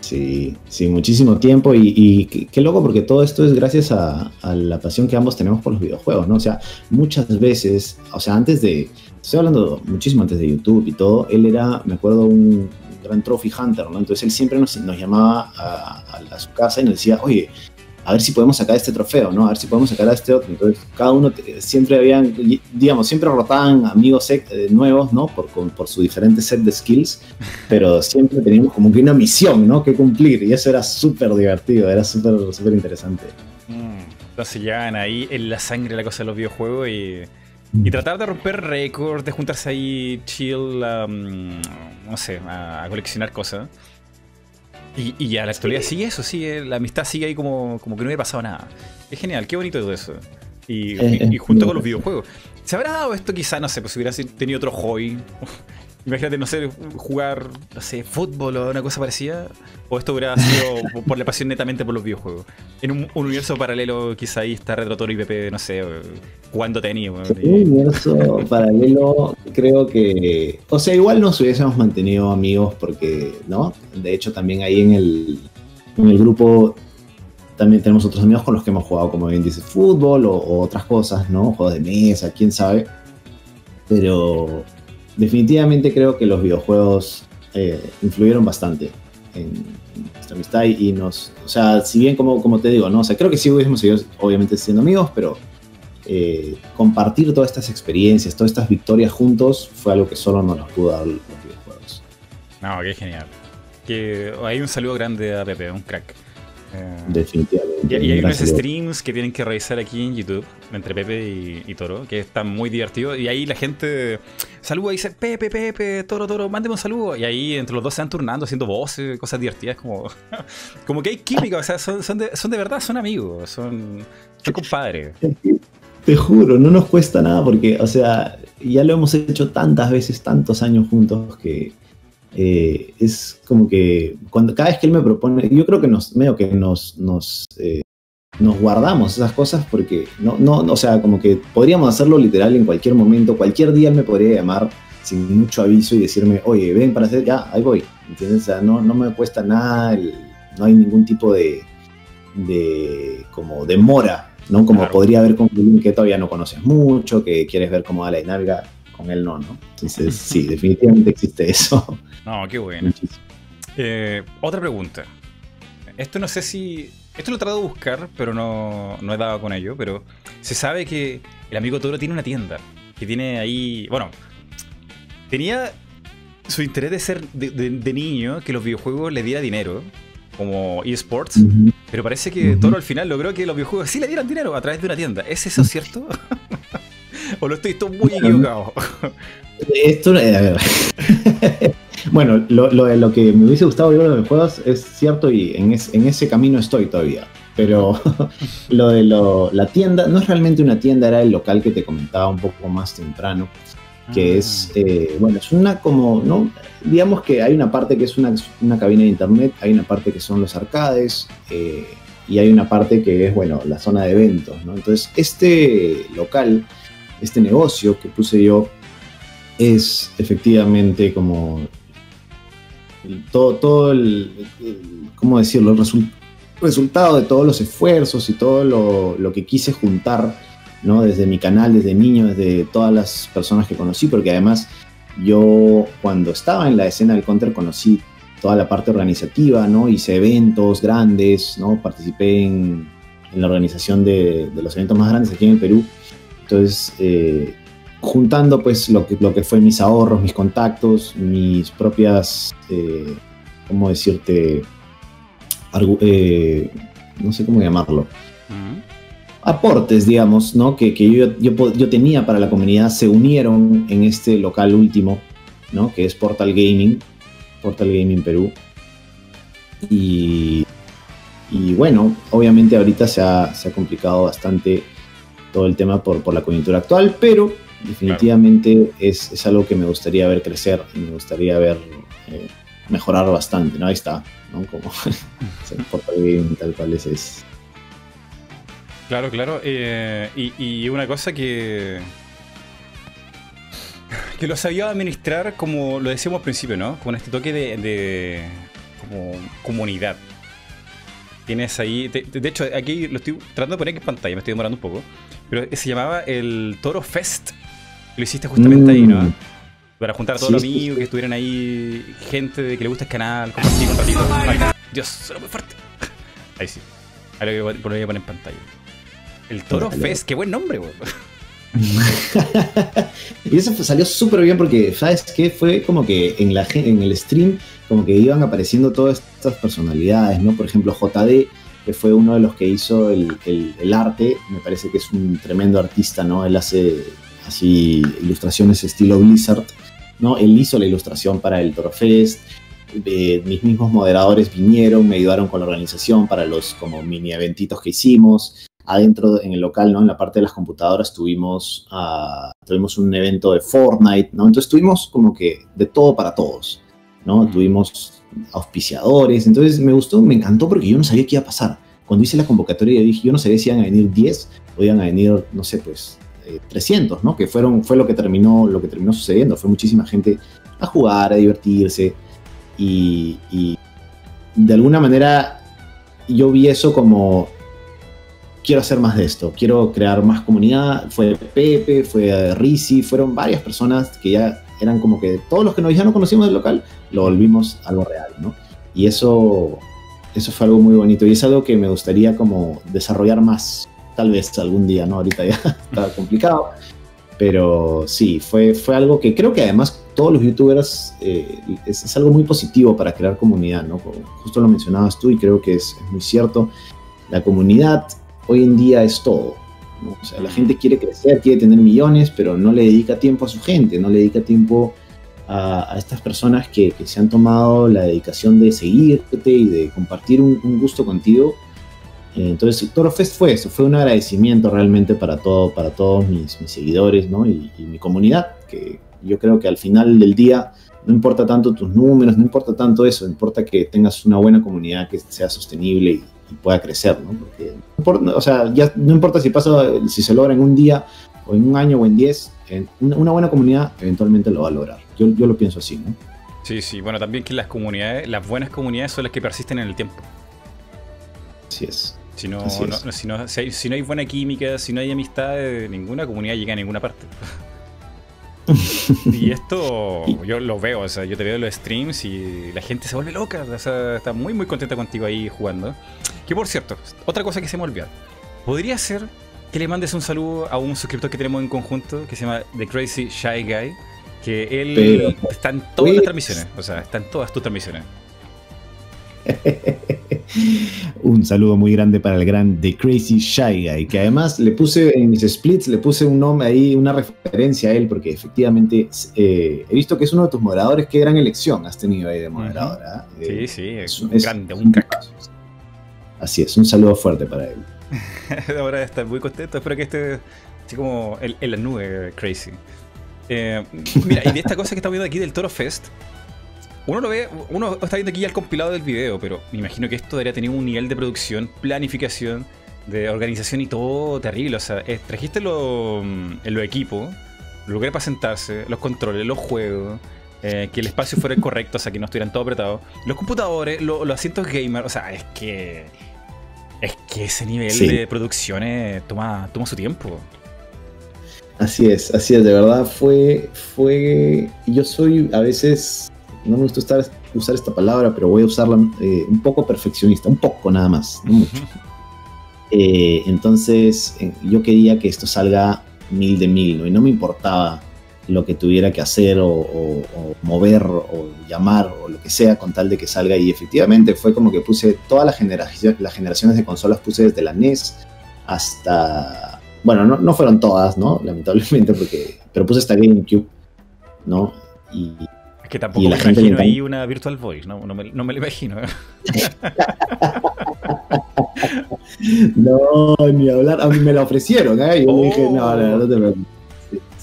Sí, sí, muchísimo tiempo y, qué, loco porque todo esto es gracias a, a, la pasión que ambos tenemos por los videojuegos, ¿no? O sea, muchas veces, o sea, antes de, estoy hablando muchísimo antes de YouTube y todo, él era, me acuerdo, un gran trophy hunter, ¿no? Entonces él siempre nos, nos llamaba a, a, su casa y nos decía, oye, a ver si podemos sacar este trofeo, ¿no? A ver si podemos sacar a este otro. Entonces cada uno siempre habían, digamos, siempre rotaban amigos eh, nuevos, ¿no? Por, por su diferente set de skills, pero siempre teníamos como que una misión, ¿no? Que cumplir y eso era súper divertido, era súper, súper interesante. Mm, entonces ya ahí en la sangre la cosa de los videojuegos y y tratar de romper récords, de juntarse ahí chill, no sé, a, coleccionar cosas. Y, y a la actualidad sigue eso, sigue, la amistad sigue ahí como, como que no hubiera pasado nada. Es genial, qué bonito todo eso. Y, y junto con los videojuegos. ¿Se habrá dado esto quizá, no sé, pues si hubiera tenido otro hobby? Imagínate, no sé, jugar, no sé, fútbol o una cosa parecida. O esto hubiera sido por la pasión netamente por los videojuegos. En un, universo paralelo, quizá ahí está Retrotoro y Pepe, no sé, jugando tenis. En un universo paralelo, creo que. O sea, igual nos hubiésemos mantenido amigos porque, ¿no? De hecho, también ahí en el, en el grupo también tenemos otros amigos con los que hemos jugado, como bien dice, fútbol o, o otras cosas, ¿no? Juegos de mesa, quién sabe. Pero definitivamente creo que los videojuegos eh, influyeron bastante en, nuestra amistad y, nos, o sea, si bien como, como te digo, ¿no? O sea, creo que sí hubiésemos seguido obviamente siendo amigos, pero eh, compartir todas estas experiencias, todas estas victorias juntos fue algo que solo nos pudo dar los videojuegos. No, qué genial. Que hay un saludo grande a Pepe, un crack. Eh, Definitivamente. Y, hay unos streams que tienen que revisar aquí en YouTube, entre Pepe y, Toro, que están muy divertidos. Y ahí la gente saluda y dice, Pepe, Pepe, Toro, Toro, mándeme un saludo. Y ahí entre los dos se van turnando, haciendo voces, cosas divertidas, como, como que hay química, o sea, son, son, de, son de verdad, son amigos, son, son compadres. Te juro, no nos cuesta nada porque, o sea, ya lo hemos hecho tantas veces, tantos años juntos que eh, es como que cuando cada vez que él me propone, yo creo que nos, medio que nos, nos, eh, nos guardamos esas cosas porque no, no, o sea, como que podríamos hacerlo literal en cualquier momento, cualquier día me podría llamar sin mucho aviso y decirme, oye, ven para hacer, ya, ahí voy, ¿entiendes? O sea, no, no me cuesta nada, no hay ningún tipo de, de como demora, ¿no? Como podría haber con alguien que todavía no conoces mucho, que quieres ver cómo va la dinámica, con él no, ¿no? Entonces, sí, definitivamente existe eso. No, qué bueno. Eh, otra pregunta. Esto no sé si esto lo he tratado de buscar, pero no, no he dado con ello. Pero se sabe que el amigo Toro tiene una tienda. Que tiene ahí. Bueno, tenía su interés de ser de, de niño que los videojuegos le diera dinero como eSports, pero parece que Toro al final logró que los videojuegos sí le dieran dinero a través de una tienda. ¿Es eso cierto? ¿O lo estoy todo muy equivocado? Esto, eh, a ver. bueno, lo, lo, que me hubiese gustado ver los videojuegos es cierto y en, en ese camino estoy todavía. Pero lo de lo, la tienda, no es realmente una tienda, era el local que te comentaba un poco más temprano que es, ah. eh, bueno, es una como, ¿no? Digamos que hay una parte que es una, una cabina de internet, hay una parte que son los arcades eh, y hay una parte que es, bueno, la zona de eventos, ¿no? Entonces, este local, este negocio que puse yo, es efectivamente como todo, todo el, ¿cómo decirlo? El resultado de todos los esfuerzos y todo lo, lo que quise juntar desde mi canal, desde niño, desde todas las personas que conocí, porque además yo cuando estaba en la escena del counter conocí toda la parte organizativa, ¿no? Hice eventos grandes, ¿no? Participé en, la organización de, los eventos más grandes aquí en el Perú. Entonces, eh, juntando pues lo que, lo que fue mis ahorros, mis contactos, mis propias, eh, ¿cómo decirte? Eh, no sé cómo llamarlo aportes, digamos, ¿no? que, yo, yo, tenía para la comunidad se unieron en este local último, ¿no? que es Portal Gaming, Portal Gaming Perú. Y, y bueno, obviamente ahorita se ha, se ha, complicado bastante todo el tema por, por la coyuntura actual, pero definitivamente es, es, algo que me gustaría ver crecer y me gustaría ver eh, mejorar bastante, ¿no? Ahí está, ¿no? Como Portal Gaming tal cual es, es Claro, claro. Eh, y, una cosa que. que lo sabía administrar como lo decíamos al principio, ¿no? Con este toque de. como comunidad. Tienes ahí. De, hecho, aquí lo estoy tratando de poner en pantalla, me estoy demorando un poco. Pero se llamaba el Toro Fest. Lo hiciste justamente ahí, ¿no? Mm. Para juntar a todos los amigos, que estuvieran ahí, gente de que le gusta el canal, compartir un ratito. Dios, suena muy fuerte. Ahí sí. Ahora lo voy a poner en pantalla. El Toro Fest, qué buen nombre, güey. y eso salió súper bien porque, ¿sabes qué? Fue como que en, la, en el stream, como que iban apareciendo todas estas personalidades, ¿no? Por ejemplo, JD, que fue uno de los que hizo el, arte, me parece que es un tremendo artista, ¿no? Él hace así ilustraciones estilo Blizzard, ¿no? Él hizo la ilustración para el Toro Fest. Eh, mis mismos moderadores vinieron, me ayudaron con la organización para los como mini eventitos que hicimos adentro en el local, ¿no? En la parte de las computadoras tuvimos, uh, tuvimos un evento de Fortnite, ¿no? Entonces tuvimos como que de todo para todos, ¿no? Tuvimos auspiciadores, entonces me gustó, me encantó porque yo no sabía qué iba a pasar. Cuando hice la convocatoria yo dije, yo no sabía si iban a venir 10 o iban a venir, no sé, pues 300, eh, ¿no? Que fueron, fue lo que, terminó, lo que terminó sucediendo, fue muchísima gente a jugar, a divertirse y, y de alguna manera yo vi eso como quiero hacer más de esto, quiero crear más comunidad. Fue Pepe, fue Risi, fueron varias personas que ya eran como que todos los que ya no conocimos del local, lo volvimos algo real, ¿no? Y eso, eso fue algo muy bonito y es algo que me gustaría como desarrollar más, tal vez algún día, ¿no? Ahorita ya está complicado, pero sí, fue, fue algo que creo que además todos los youtubers eh, es, algo muy positivo para crear comunidad, ¿no? justo lo mencionabas tú y creo que es, es muy cierto. La comunidad hoy en día es todo. O sea, la gente quiere crecer, quiere tener millones, pero no le dedica tiempo a su gente, no le dedica tiempo a, estas personas que, se han tomado la dedicación de seguirte y de compartir un, gusto contigo. Eh, entonces, Toro Fest fue eso, fue un agradecimiento realmente para, todo, para todos mis, seguidores ¿no? y, y, mi comunidad, que yo creo que al final del día no importa tanto tus números, no importa tanto eso, importa que tengas una buena comunidad que sea sostenible y, pueda crecer, ¿no? Porque, o sea, ya no importa si pasa, si se logra en un día, o en un año, o en diez, una, buena comunidad eventualmente lo va a lograr. Yo, yo lo pienso así, ¿no? Sí, sí, bueno, también que las comunidades, las buenas comunidades son las que persisten en el tiempo. Así es. Si no, si, no si, no hay buena química, si no hay amistad, ninguna comunidad llega a ninguna parte. y esto yo lo veo, o sea, yo te veo en los streams y la gente se vuelve loca, o sea, está muy muy contenta contigo ahí jugando. Que por cierto, otra cosa que se me olvidó. Podría ser que le mandes un saludo a un suscriptor que tenemos en conjunto que se llama The Crazy Shy Guy. Que él está en todas las transmisiones. O sea, está en todas tus transmisiones. un saludo muy grande para el gran The Crazy Shy Guy, que además le puse en mis splits, le puse un nombre ahí, una referencia a él, porque efectivamente eh, he visto que es uno de tus moderadores que gran elección has tenido ahí de moderadora. ¿eh? sí, sí, es, un grande, un crack. Así es, un saludo fuerte para él. Ahora está muy contento, espero que esté así como en, la nube, Crazy. Eh, mira, y de esta cosa que estamos viendo aquí del Toro Fest, uno lo ve, uno está viendo aquí ya el compilado del video, pero me imagino que esto debería tener un nivel de producción, planificación, de organización y todo terrible. O sea, eh, trajiste lo, mm, en los equipos, los lugares para sentarse, los controles, los juegos, eh, que el espacio fuera correcto, o sea, que no estuvieran todo apretados, los computadores, los asientos gamer, o sea, es que. Es que ese nivel de producción toma, toma su tiempo. Así es, así es, de verdad fue, fue, yo soy a veces no me gusta usar, esta palabra, pero voy a usarla eh, un poco perfeccionista, un poco nada más, no mucho. Eh, entonces eh, yo quería que esto salga mil de mil, ¿no? y no me importaba lo que tuviera que hacer o, mover o llamar o lo que sea con tal de que salga y efectivamente fue como que puse todas las, las generaciones de consolas, puse desde la NES hasta, bueno, no, no fueron todas, ¿no? Lamentablemente, porque, pero puse hasta GameCube, ¿no? Y que tampoco me imagino ahí una Virtual Voice, no, no, me, no me lo imagino. no, ni hablar. A mí me la ofrecieron, ¿eh? Y yo dije, no, no, no te preocupes.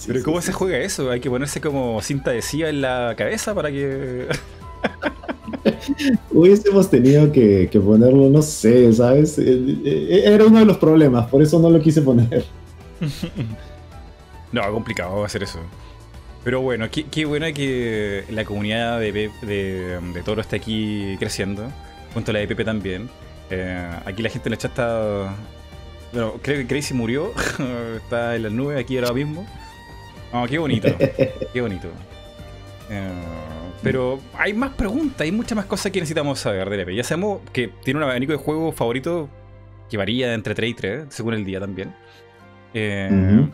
Pero ¿cómo se juega eso? Hay que ponerse como cinta adhesiva en la cabeza para que... Hubiésemos tenido que, que, ponerlo, no sé, ¿sabes? Eh, eh, era uno de los problemas, por eso no lo quise poner. no, complicado hacer eso. Pero bueno, qué, bueno que la comunidad de, de, Toro está aquí creciendo, junto a la de Pepe también. Eh, aquí la gente en el chat está. Bueno, creo que Crazy murió, está en las nubes aquí ahora mismo. Oh, qué bonito, qué bonito. Eh, pero hay más preguntas, hay muchas más cosas que necesitamos saber de Pepe. Ya sabemos que tiene un abanico de juegos favorito que varía entre 3 y 3, según el día también. Eh,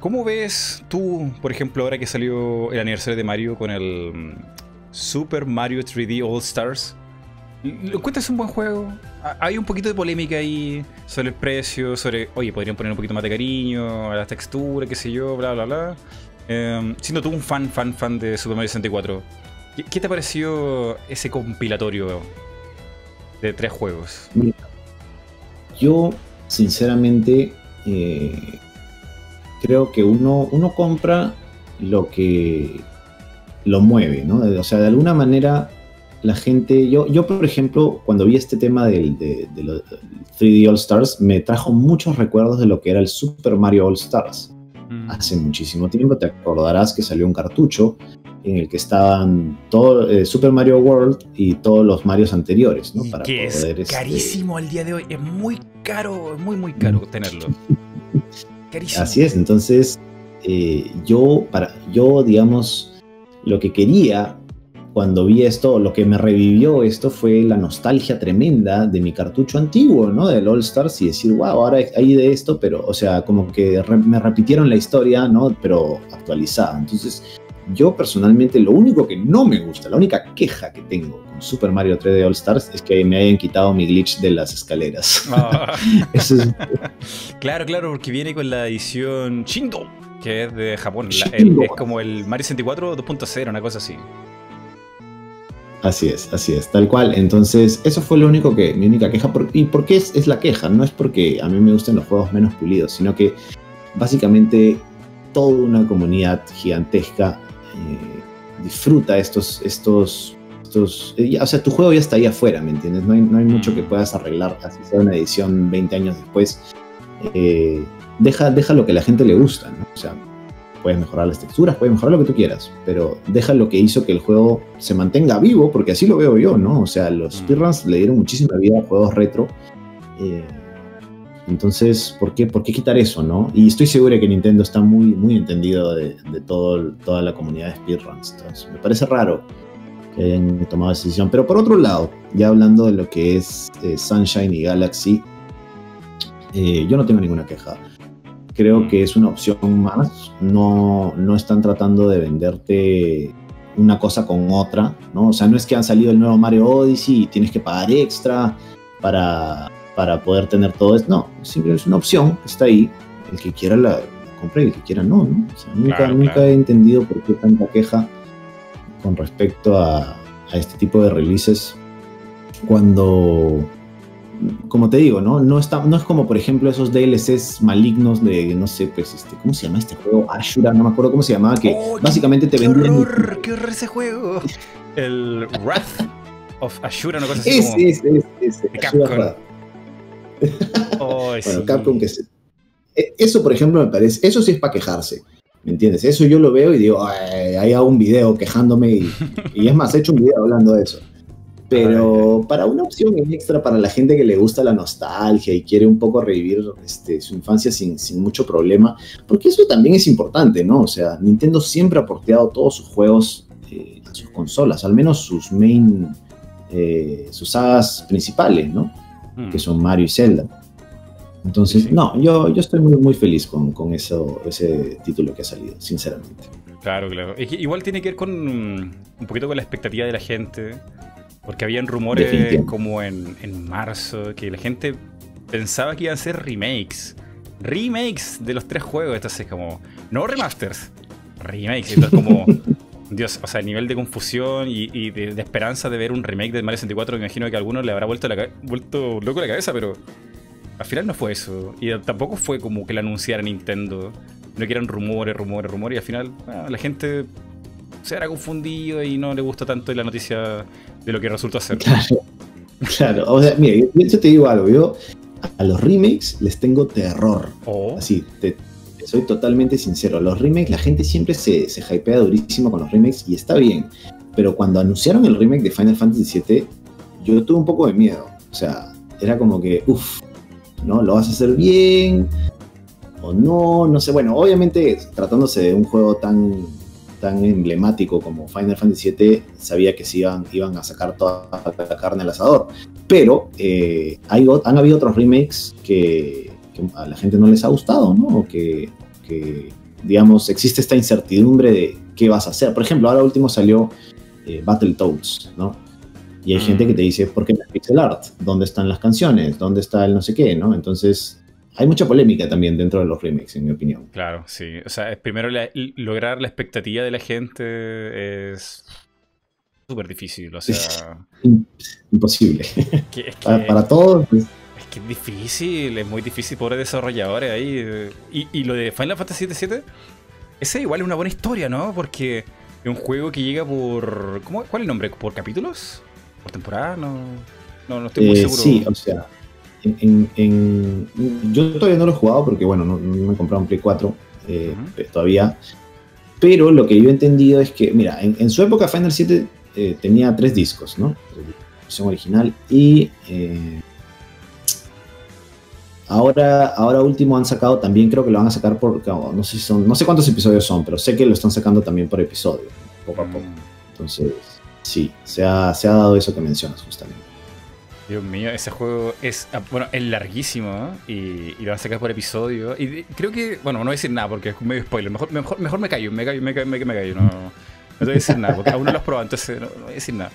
¿Cómo ves tú, por ejemplo, ahora que salió el aniversario de Mario con el mm, Super Mario 3D All Stars? ¿Lo encuentras un buen juego? Hay un poquito de polémica ahí sobre el precio, sobre, oye, podrían poner un poquito más de cariño a las texturas, qué sé yo, bla, bla, bla. Em, siendo tú un fan, fan, fan de Super Mario 64, ¿qué, ¿qué te pareció ese compilatorio de tres juegos? Yo, sinceramente, eh, creo que uno, uno compra lo que lo mueve, ¿no? O sea, de alguna manera la gente, yo, yo por ejemplo, cuando vi este tema del, de, los 3D All Stars, me trajo muchos recuerdos de lo que era el Super Mario All Stars. Mm. Hace muchísimo tiempo, te acordarás que salió un cartucho en el que estaban todo eh, Super Mario World y todos los Marios anteriores, ¿no? Para que es este, carísimo al día de hoy, es muy caro, muy muy caro mm. tenerlo. Así es, entonces eh, yo, para, yo, digamos, lo que quería cuando vi esto, lo que me revivió esto fue la nostalgia tremenda de mi cartucho antiguo, ¿no? Del All Stars y decir, wow, ahora hay de esto, pero, o sea, como que me repitieron la historia, ¿no? Pero actualizada. Entonces, yo personalmente lo único que no me gusta, la única queja que tengo con Super Mario 3D All Stars es que me hayan quitado mi glitch de las escaleras. Ah. Claro, claro, porque viene con la edición Shindo, que es de Japón. es como el Mario 64 2.0, una cosa así. Así es, así es, tal cual. Entonces, eso fue lo único que, mi única queja. ¿Y por qué es, la queja? No es porque a mí me gusten los juegos menos pulidos, sino que básicamente toda una comunidad gigantesca eh, disfruta estos, estos, estos eh, o sea, tu juego ya está ahí afuera, ¿me entiendes? No hay, mucho que puedas arreglar, así sea una edición 20 años después. Eh, deja, deja lo que la gente le gusta, ¿no? O sea, puedes mejorar las texturas, puedes mejorar lo que tú quieras, pero deja lo que hizo que el juego se mantenga vivo, porque así lo veo yo, ¿no? O sea, los mm. speedruns le dieron muchísima vida a juegos retro. Entonces, ¿por qué, ¿por qué quitar eso, no? Y estoy seguro que Nintendo está muy, muy entendido de, todo, toda la comunidad de speedruns. Entonces, me parece raro que hayan tomado esa decisión. Pero por otro lado, ya hablando de lo que es eh, Sunshine y Galaxy, eh, yo no tengo ninguna queja. Creo que es una opción más. No, no están tratando de venderte una cosa con otra, ¿no? O sea, no es que han salido el nuevo Mario Odyssey y tienes que pagar extra para, para poder tener todo esto. No, simplemente es una opción, está ahí. El que quiera la, compre y el que quiera no, ¿no? O sea, nunca, nunca he entendido por qué tanta queja con respecto a, a este tipo de releases cuando como te digo, ¿no? No, está, no es como, por ejemplo, esos DLCs malignos de, no sé, pues, este, ¿cómo se llama este juego? Ashura, no me acuerdo cómo se llamaba, que oh, básicamente te vendían... ¡Qué horror! ¡Qué horror ese juego! El Wrath of Ashura, una cosa así es, como... Es, es, es, Capcom. oh, bueno, sí. Capcom que se... E, eso, por ejemplo, me parece... Eso sí es para quejarse. ¿Me entiendes? Eso yo lo veo y digo, ahí hago un video quejándome y, y es más, he hecho un video hablando de eso. Pero para una opción extra para la gente que le gusta la nostalgia y quiere un poco revivir este, su infancia sin, sin, mucho problema, porque eso también es importante, ¿no? O sea, Nintendo siempre ha porteado todos sus juegos eh, a sus consolas, al menos sus main, eh, sus sagas principales, ¿no? Hmm. Que son Mario y Zelda. Entonces, no, yo, yo estoy muy, muy feliz con, con eso, ese título que ha salido, sinceramente. Claro, claro. Igual tiene que ver con un poquito con la expectativa de la gente porque habían rumores como en, en, marzo que la gente pensaba que iban a ser remakes. Remakes de los tres juegos. Entonces, como, no remasters, remakes. Entonces, como, Dios, o sea, el nivel de confusión y, de, esperanza de ver un remake de Mario 64, me imagino que a algunos le habrá vuelto, la, vuelto loco la cabeza, pero al final no fue eso. Y tampoco fue como que lo anunciara Nintendo. No que eran rumores, rumores, rumores. Y al final, la gente se habrá confundido y no le gusta tanto la noticia de lo que resultó ser. Claro, claro. O sea, mira, yo, te digo algo, yo a los remakes les tengo terror. Oh. Así, te, soy totalmente sincero. Los remakes, la gente siempre se, se hypea durísimo con los remakes y está bien. Pero cuando anunciaron el remake de Final Fantasy VII, yo tuve un poco de miedo. O sea, era como que, uff, ¿no? ¿Lo vas a hacer bien? ¿O no? No sé. Bueno, obviamente, tratándose de un juego tan tan emblemático como Final Fantasy VII, sabía que se iban, iban a sacar toda la carne al asador. Pero eh, hay, han habido otros remakes que, a la gente no les ha gustado, ¿no? O que, digamos, existe esta incertidumbre de qué vas a hacer. Por ejemplo, ahora último salió eh, Battletoads, ¿no? Y hay gente que te dice, ¿por qué no es pixel art? ¿Dónde están las canciones? ¿Dónde está el no sé qué? ¿no? Entonces, hay mucha polémica también dentro de los remakes, en mi opinión. Claro, sí. O sea, primero lograr la expectativa de la gente es súper difícil. O sea. imposible. para, todos. Pues. Es que es difícil, es muy difícil, pobres desarrolladores ahí. Y, y lo de Final Fantasy VII, ese igual es una buena historia, ¿no? Porque es un juego que llega por. ¿cómo, ¿Cuál es el nombre? ¿Por capítulos? ¿Por temporada? No, no, no estoy muy eh, seguro. Sí, o sea en, yo todavía no lo he jugado porque, bueno, no, me he comprado un Play 4 eh, todavía. Pero lo que yo he entendido es que, mira, en, su época Final 7 eh, tenía tres discos, ¿no? La versión original y... Eh, ahora, ahora último han sacado también, creo que lo van a sacar por, no sé, son, no sé cuántos episodios son, pero sé que lo están sacando también por episodio, poco a poco. Mm. Entonces, sí, se ha, se ha dado eso que mencionas justamente. Dios mío, ese juego es, ah, bueno, es larguísimo y, lo van a sacar por episodio. Y creo que, bueno, no voy a decir nada porque es medio spoiler. Mejor, mejor, mejor me callo, me callo, me callo, me callo. No, no, te voy a decir nada porque aún no lo has probado, entonces no, voy a decir nada.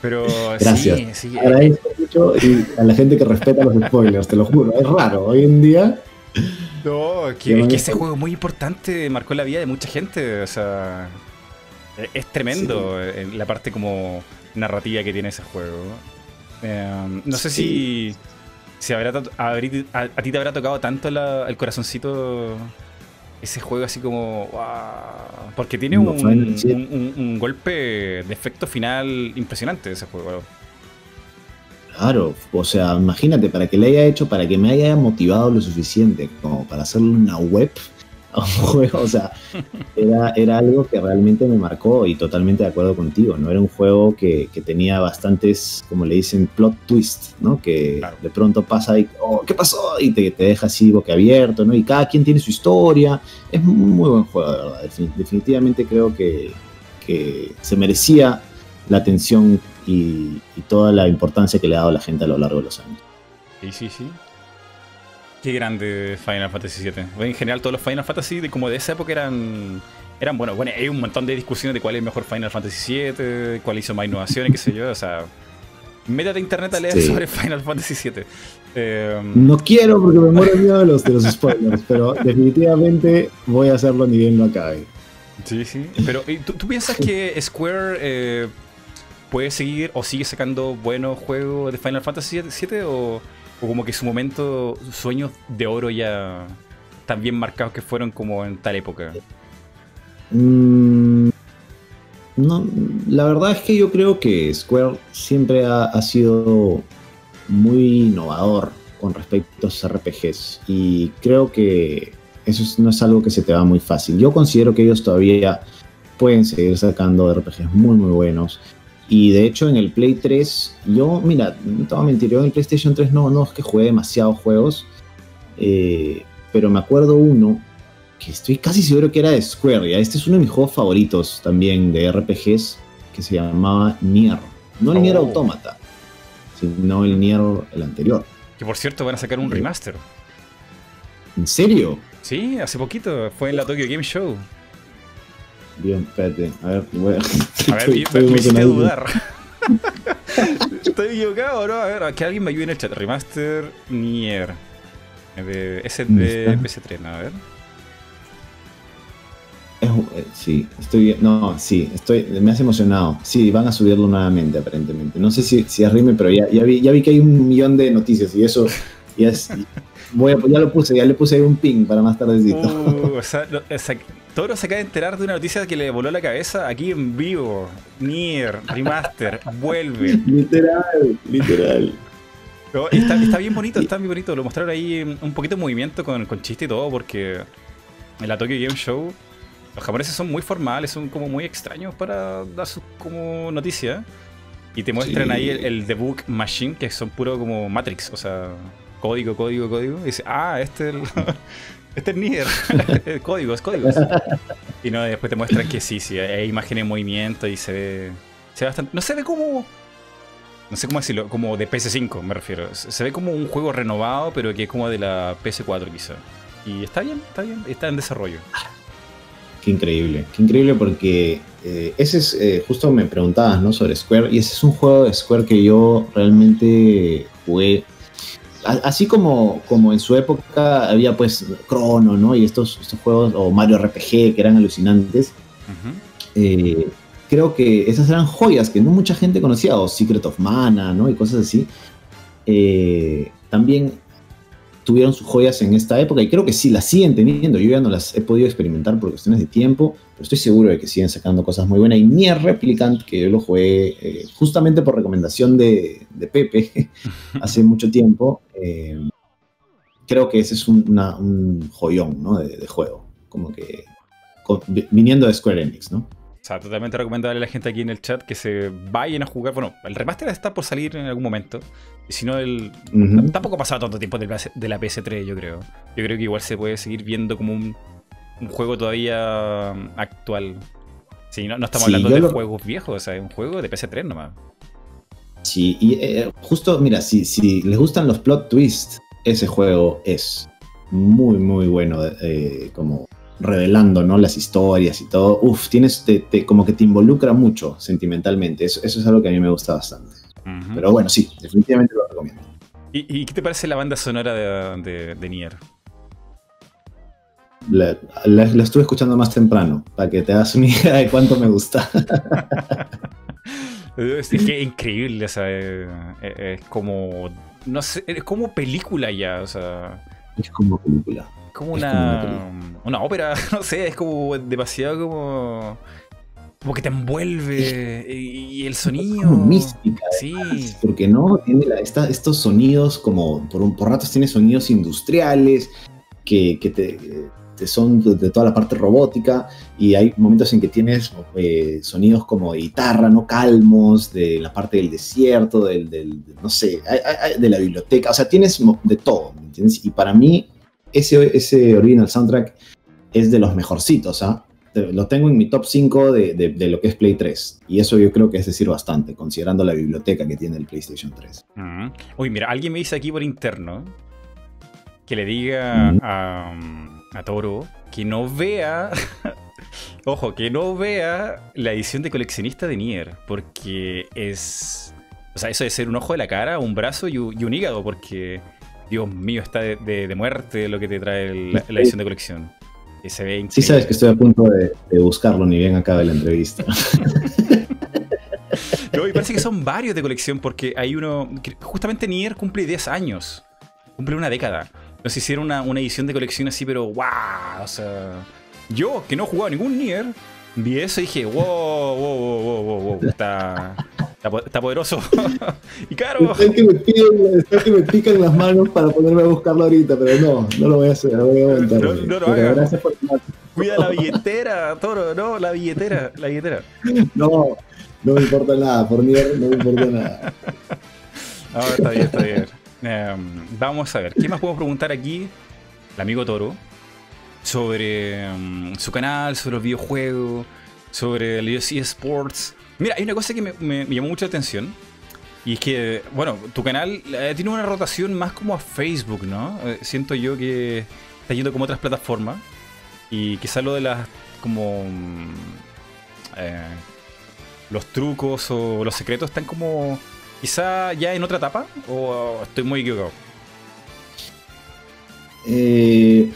Pero Gracias. sí, sí. Agradezco mucho y a la gente que respeta los spoilers, te lo juro. Es raro, hoy en día. No, que, es que ese juego es muy importante, marcó la vida de mucha gente. O sea, es tremendo la parte como narrativa que tiene ese juego. Em, no sé si, si habrá, a, ti te habrá tocado tanto el corazoncito ese juego así como... porque tiene un, golpe de efecto final impresionante ese juego. Claro, o sea, imagínate, para que le haya hecho, para que me haya motivado lo suficiente como para hacerle una web juego, o sea, era, era algo que realmente me marcó y totalmente de acuerdo contigo, ¿no? Era un juego que, que tenía bastantes, como le dicen, plot twist, ¿no? Que de pronto pasa y, oh, ¿qué pasó? Y te, te deja así boquiabierto, ¿no? Y cada quien tiene su historia. Es un muy buen juego, de verdad. Definitivamente creo que, que se merecía la atención y, y toda la importancia que le ha dado la gente a lo largo de los años. Sí, sí, sí. Qué grande Final Fantasy VII. En general, todos los Final Fantasy de, como de esa época eran. Eran buenos. Bueno, hay un montón de discusiones de cuál es el mejor Final Fantasy VII, cuál hizo más innovaciones, qué sé yo. O sea, métete a internet a leer Sí. sobre Final Fantasy VII. Eh, No quiero porque me muero miedo de los, de los spoilers, pero definitivamente voy a hacerlo ni bien lo acabe. Sí, sí. Pero ¿y ¿tú, tú piensas que Square eh, puede seguir o sigue sacando buenos juegos de Final Fantasy VII o, o como que su momento, sueños de oro ya están bien marcados que fueron como en tal época? Mm, no, la verdad es que yo creo que Square siempre ha, ha sido muy innovador con respecto a sus RPGs y creo que eso es- no es algo que se te va muy fácil. Yo considero que ellos todavía pueden seguir sacando RPGs muy muy buenos y de hecho en el Play 3 yo, mira, no te voy a mentir, yo en el PlayStation 3 no, no es que juegue demasiados juegos, eh, pero me acuerdo uno que estoy casi seguro que era de Square. ¿ya? Este es uno de mis juegos favoritos también de RPGs que se llamaba Nier. No el Nier Oh. Automata, sino el Nier el anterior. Que por cierto van a sacar un Sí. remaster. ¿En serio? Sí, hace poquito, fue en la Tokyo Game Show. Bien, espérate. A ver, voy a... A ver, estoy- me- estoy me hiciste dudar. Estoy equivocado, ¿no? A ver, que alguien me ayude en el chat. Remaster Nier. De, ese ¿Dónde de está? PS3, ¿no? a ver. Es- eh, sí, estoy bien. No, sí, estoy, me has emocionado. Sí, van a subirlo nuevamente, aparentemente. No sé si, si es Rime, pero ya, ya, vi, ya vi que hay un millón de noticias y eso ya es. Voy a- ya lo puse, ya le puse ahí un ping para más tardecito. Uh, o sea, lo- o sea, Toro se acaba de enterar de una noticia que le voló la cabeza aquí en vivo. Nier, remaster, vuelve. literal, literal. No, está, está bien bonito, está bien bonito. Lo mostraron ahí un poquito de movimiento con, con chiste y todo, porque en la Tokyo Game Show los japoneses son muy formales, son como muy extraños para dar sus como noticias. Y te muestran Sí. ahí el, el debug machine, que son puro como Matrix, o sea, código, código, código. Y dice, ah, este es el, este es Nier. códigos, códigos. Y no, después te muestran que sí, sí, hay imágenes en movimiento y se ve, se ve bastante. No se ve como. No sé cómo decirlo, como de PS5 me refiero. Se se ve como un juego renovado, pero que es como de la PS4 quizá. Y está bien, está bien, está en desarrollo. Qué increíble, qué increíble porque eh, ese es, eh, justo me preguntabas, ¿no? Sobre Square, y ese es un juego de Square que yo realmente jugué. Así como, como en su época había pues Chrono, ¿no? Y estos, estos juegos, o Mario RPG, que eran alucinantes. Eh, creo que esas eran joyas que no mucha gente conocía, o Secret of Mana, ¿no? Y cosas así. Eh, también tuvieron sus joyas en esta época y creo que sí las siguen teniendo. Yo ya no las he podido experimentar por cuestiones de tiempo, pero estoy seguro de que siguen sacando cosas muy buenas. Y Nier Replicant, que yo lo jugué eh, justamente por recomendación de, de Pepe hace mucho tiempo, eh, creo que ese es un, un joyón ¿no? de, juego. Como que viniendo de Square Enix, ¿no? O sea, totalmente recomendable a la gente aquí en el chat que se vayan a jugar. Bueno, el remaster está por salir en algún momento. Y si no, el. Tampoco ha pasado tanto tiempo del PS de la PS3, yo creo. Yo creo que igual se puede seguir viendo como un, un juego todavía um, actual. Sí, no, no estamos Sí, hablando de lo- juegos viejos, o sea, es un juego de PS3 nomás. Sí, y eh, justo, mira, si, si les gustan los plot twists, ese juego es muy, muy bueno, eh, como revelando, ¿no? Las historias y todo. Uf, tienes, te- te- como que te involucra mucho sentimentalmente. Eso, eso es algo que a mí me gusta bastante. Pero bueno, sí, definitivamente lo recomiendo. ¿Y, y qué te parece la banda sonora de, de, de Nier? La, la- la estuve escuchando más temprano, para que te hagas una idea de cuánto me gusta. Es que increíble, o sea, eh, eh, es como. No sé, es como película ya, o sea. es como película. Como Es una, como una una ópera, no sé, es como demasiado como. Como que te envuelve y, y el sonido. Como mística. Sí. Porque no, tiene la- esta- estos sonidos como, por, un- por ratos tiene sonidos industriales que, que te, te son de, toda la parte robótica y hay momentos en que tienes eh, sonidos como de guitarra, no calmos, de la parte del desierto, del, del- no sé, de la biblioteca, o sea, tienes de todo, ¿me entiendes? Y para mí ese, ese original soundtrack es de los mejorcitos, ¿ah? lo tengo en mi top 5 de, de, lo que es Play 3. Y eso yo creo que es decir bastante, considerando la biblioteca que tiene el PlayStation 3. Uy, mira, alguien me dice aquí por interno que le diga a, a Toro que no vea. ojo, que no vea la edición de coleccionista de Nier. Porque es. O sea, eso de ser un ojo de la cara, un brazo y, un hígado. Porque, Dios mío, está de, muerte lo que te trae la, edición de colección. Que se ve Sí, sabes que estoy a punto de, buscarlo, ni bien acabe la entrevista. no, y parece que son varios de colección. Porque hay uno. Justamente Nier cumple 10 años. Cumple una década. Nos hicieron una, una edición de colección así, pero wow, o sea. Yo, que no he jugado ningún Nier, vi eso y dije, wow, wow, wow, wow, wow, wow está, está, poderoso. y caro. Está que, me que me pican las manos para ponerme a buscarlo ahorita, pero no, no lo voy a hacer, lo voy a aguantar. No, no, no Gracias por Cuida la billetera, toro, no, la billetera, la billetera. No, no me importa nada, por Nier no me importa nada. No, está bien, está bien. Em, vamos a ver, ¿qué más puedo preguntar aquí? El amigo Toro. Sobre em, su canal, sobre los videojuegos, sobre el UFC Sports. Mira, hay una cosa que me, llamó mucha atención. Y es que, bueno, tu canal eh, tiene una rotación más como a Facebook, ¿no? Eh, siento yo que está yendo como otras plataformas. Y quizás lo de las, como... Mm, eh, los trucos o los secretos están como quizá ya en otra etapa o estoy muy equivocado. Eh,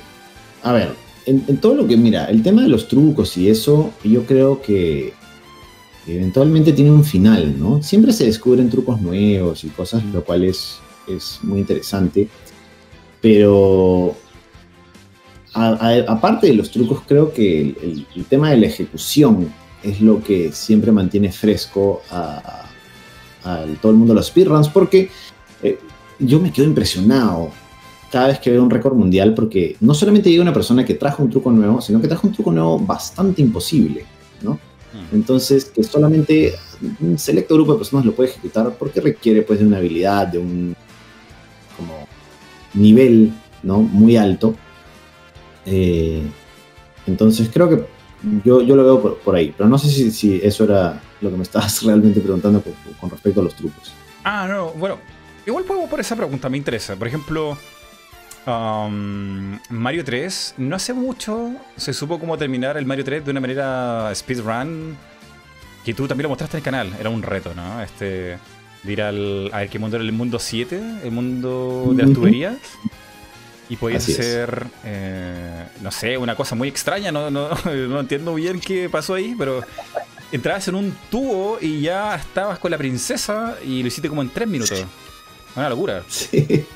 a ver, en, todo lo que, mira, el tema de los trucos y eso, yo creo que eventualmente tiene un final, ¿no? Siempre se descubren trucos nuevos y cosas, lo cual es, es muy interesante. Pero aparte de los trucos, creo que el, tema de la ejecución es lo que siempre mantiene fresco a, todo el mundo de los speedruns, porque eh, yo me quedo impresionado cada vez que veo un récord mundial, porque no solamente llega una persona que trajo un truco nuevo, sino que trajo un truco nuevo bastante imposible. Entonces, que solamente un selecto grupo de personas lo puede ejecutar porque requiere pues de una habilidad, de un como nivel, ¿no? Muy alto. Eh, entonces creo que yo, yo lo veo por, ahí, pero no sé si, si eso era lo que me estabas realmente preguntando con, respecto a los trucos. Ah, no, bueno, igual puedo por esa pregunta, me interesa. Por ejemplo, um, Mario 3, no hace mucho se supo cómo terminar el Mario 3 de una manera speedrun, que tú también lo mostraste en el canal, era un reto, ¿no? Este, de ir al, a ver qué mundo era el mundo 7, el mundo de las tuberías. Y podía ser, eh, no sé, una cosa muy extraña, no, no, no entiendo bien qué pasó ahí, pero entrabas en un tubo y ya estabas con la princesa y lo hiciste como en tres minutos. Una locura. Sí,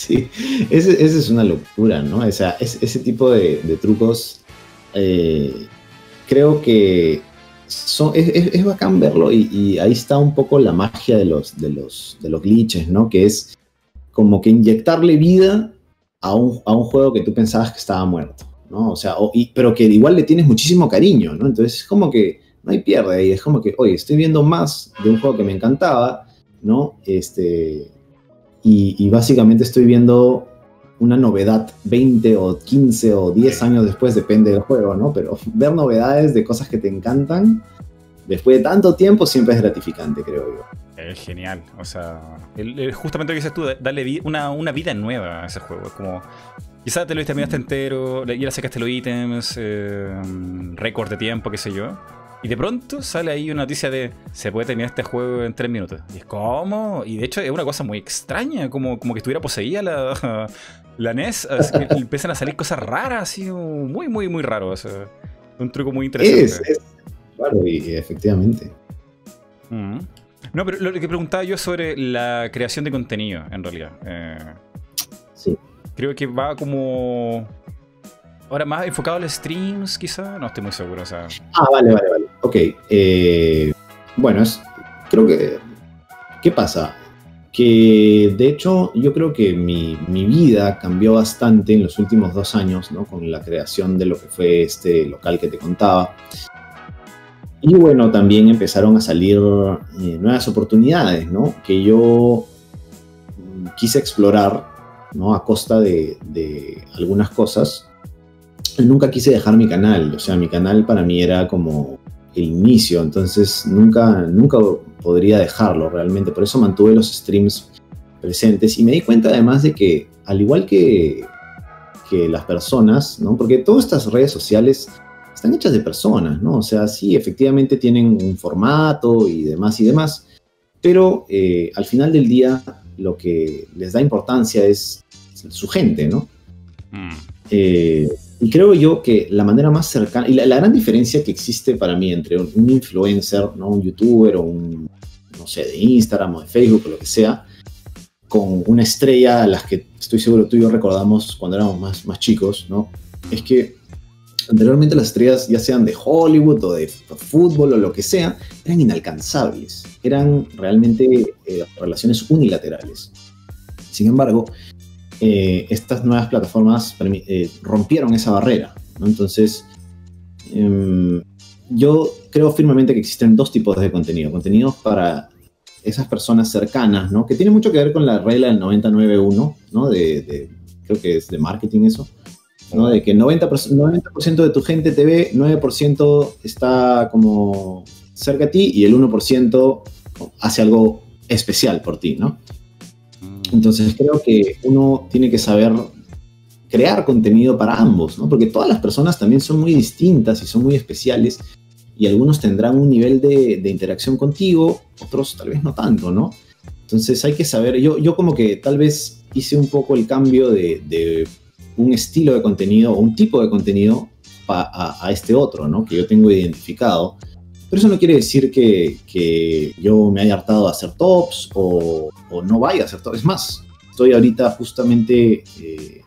sí. Ese, es una locura, ¿no? O sea, ese tipo de, trucos eh, creo que son, es, bacán verlo y, ahí está un poco la magia de los, de, los, de los glitches, ¿no? Que es como que inyectarle vida a un, a un juego que tú pensabas que estaba muerto, ¿no? O sea, pero que igual le tienes muchísimo cariño, ¿no? Entonces es como que no hay pierde ahí. Es como que, oye, estoy viendo más de un juego que me encantaba, ¿no? Este, y, básicamente estoy viendo una novedad 20 o 15 o 10 años después, depende del juego, ¿no? Pero ver novedades de cosas que te encantan después de tanto tiempo siempre es gratificante, creo yo. Es genial, o sea, justamente lo que dices tú, darle una, una vida nueva a ese juego. Es como, quizás te lo terminaste entero, ya sacaste los ítems, eh, récord de tiempo, qué sé yo y de pronto sale ahí una noticia de se puede terminar este juego en tres minutos. Y es como. Y de hecho es una cosa muy extraña, como, como que estuviera poseída la, la NES. empiezan a salir cosas raras, así, muy, muy, muy raro. un truco muy interesante. Es, claro, y, efectivamente. Mm. No, pero lo que preguntaba yo sobre la creación de contenido, en realidad. Eh, sí. Creo que va como Ahora más enfocado a los streams, quizá. No estoy muy seguro. O sea. Ah, vale, vale, vale. Ok. Eh, bueno, es, creo que. ¿Qué pasa? Que de hecho yo creo que mi, mi, vida cambió bastante en los últimos dos años, ¿no? Con la creación de lo que fue este local que te contaba. Y bueno, también empezaron a salir eh, nuevas oportunidades, ¿no? Que yo quise explorar, ¿no? A costa de, de algunas cosas nunca quise dejar mi canal. O sea, mi canal para mí era como el inicio, entonces nunca, nunca podría dejarlo realmente. Por eso mantuve los streams presentes y me di cuenta además de que, al igual que, que las personas, ¿no? porque todas estas redes sociales están hechas de personas, ¿no? O sea, sí, efectivamente tienen un formato y demás y demás, pero eh, al final del día lo que les da importancia es su gente, ¿no? Mm. Eh, y creo yo que la manera más cercana, y la, gran diferencia que existe para mí entre un, influencer, ¿no? un youtuber o un, no sé, de Instagram o de Facebook o lo que sea, con una estrella a las que estoy seguro tú y yo recordamos cuando éramos más, más chicos, ¿no? Es que anteriormente las estrellas, ya sean de Hollywood o de fútbol o lo que sea, eran inalcanzables, eran realmente eh, relaciones unilaterales. Sin embargo, eh, estas nuevas plataformas eh, rompieron esa barrera. Entonces, em, yo creo firmemente que existen dos tipos de contenido. Contenidos para esas personas cercanas, ¿no? Que tiene mucho que ver con la regla del 99-1, ¿no? De, creo que es de marketing eso ¿no? De que 90%, 90 de tu gente te ve, 9% está como cerca a ti y el 1% hace algo especial por ti, ¿no? Entonces creo que uno tiene que saber crear contenido para ambos, ¿no? Porque todas las personas también son muy distintas y son muy especiales y algunos tendrán un nivel de, interacción contigo, otros tal vez no tanto, ¿no? Entonces hay que saber, yo, yo como que tal vez hice un poco el cambio de un estilo de contenido o un tipo de contenido a, este otro, ¿no? Que yo tengo identificado. Pero eso no quiere decir que, yo me haya hartado de hacer tops o, no vaya a hacer tops. Es más, estoy ahorita justamente eh,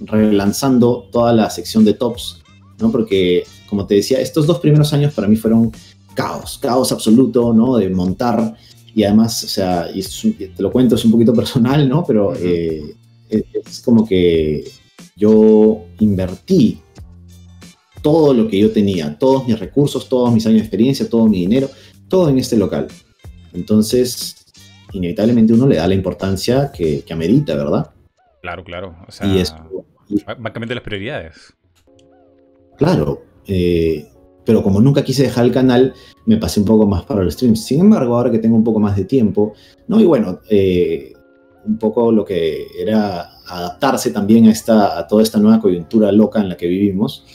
relanzando toda la sección de tops, ¿no? Porque, como te decía, estos dos primeros años para mí fueron caos, caos absoluto, ¿no? De montar y además, o sea, y te lo cuento, es un poquito personal, ¿no? Pero eh, es como que yo invertí todo lo que yo tenía, todos mis recursos, todos mis años de experiencia, todo mi dinero, todo en este local. Entonces, inevitablemente uno le da la importancia que, amerita, ¿verdad? Claro, claro. O sea, y van cambiando las prioridades. Claro. Eh, pero como nunca quise dejar el canal, me pasé un poco más para los streams. Sin embargo, ahora que tengo un poco más de tiempo, ¿no? Y bueno, eh, un poco lo que era adaptarse también a, esta, a toda esta nueva coyuntura loca en la que vivimos,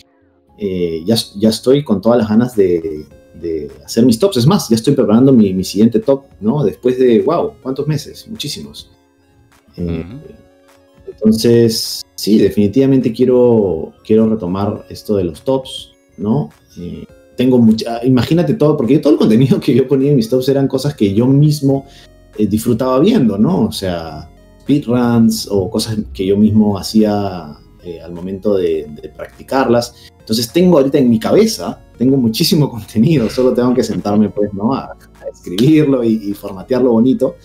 eh, ya, ya estoy con todas las ganas de, de, hacer mis tops. Es más, ya estoy preparando mi, mi, siguiente top, ¿no? Después de, wow, ¿cuántos meses? Muchísimos. Eh, entonces, sí, definitivamente quiero, quiero retomar esto de los tops, ¿no? Eh, tengo mucha, imagínate todo, porque todo el contenido que yo ponía en mis tops eran cosas que yo mismo disfrutaba viendo, ¿no? O sea, speedruns o cosas que yo mismo hacía eh, al momento de, practicarlas. Entonces tengo ahorita en mi cabeza, tengo muchísimo contenido, solo tengo que sentarme pues, ¿no? A, escribirlo y, formatearlo bonito,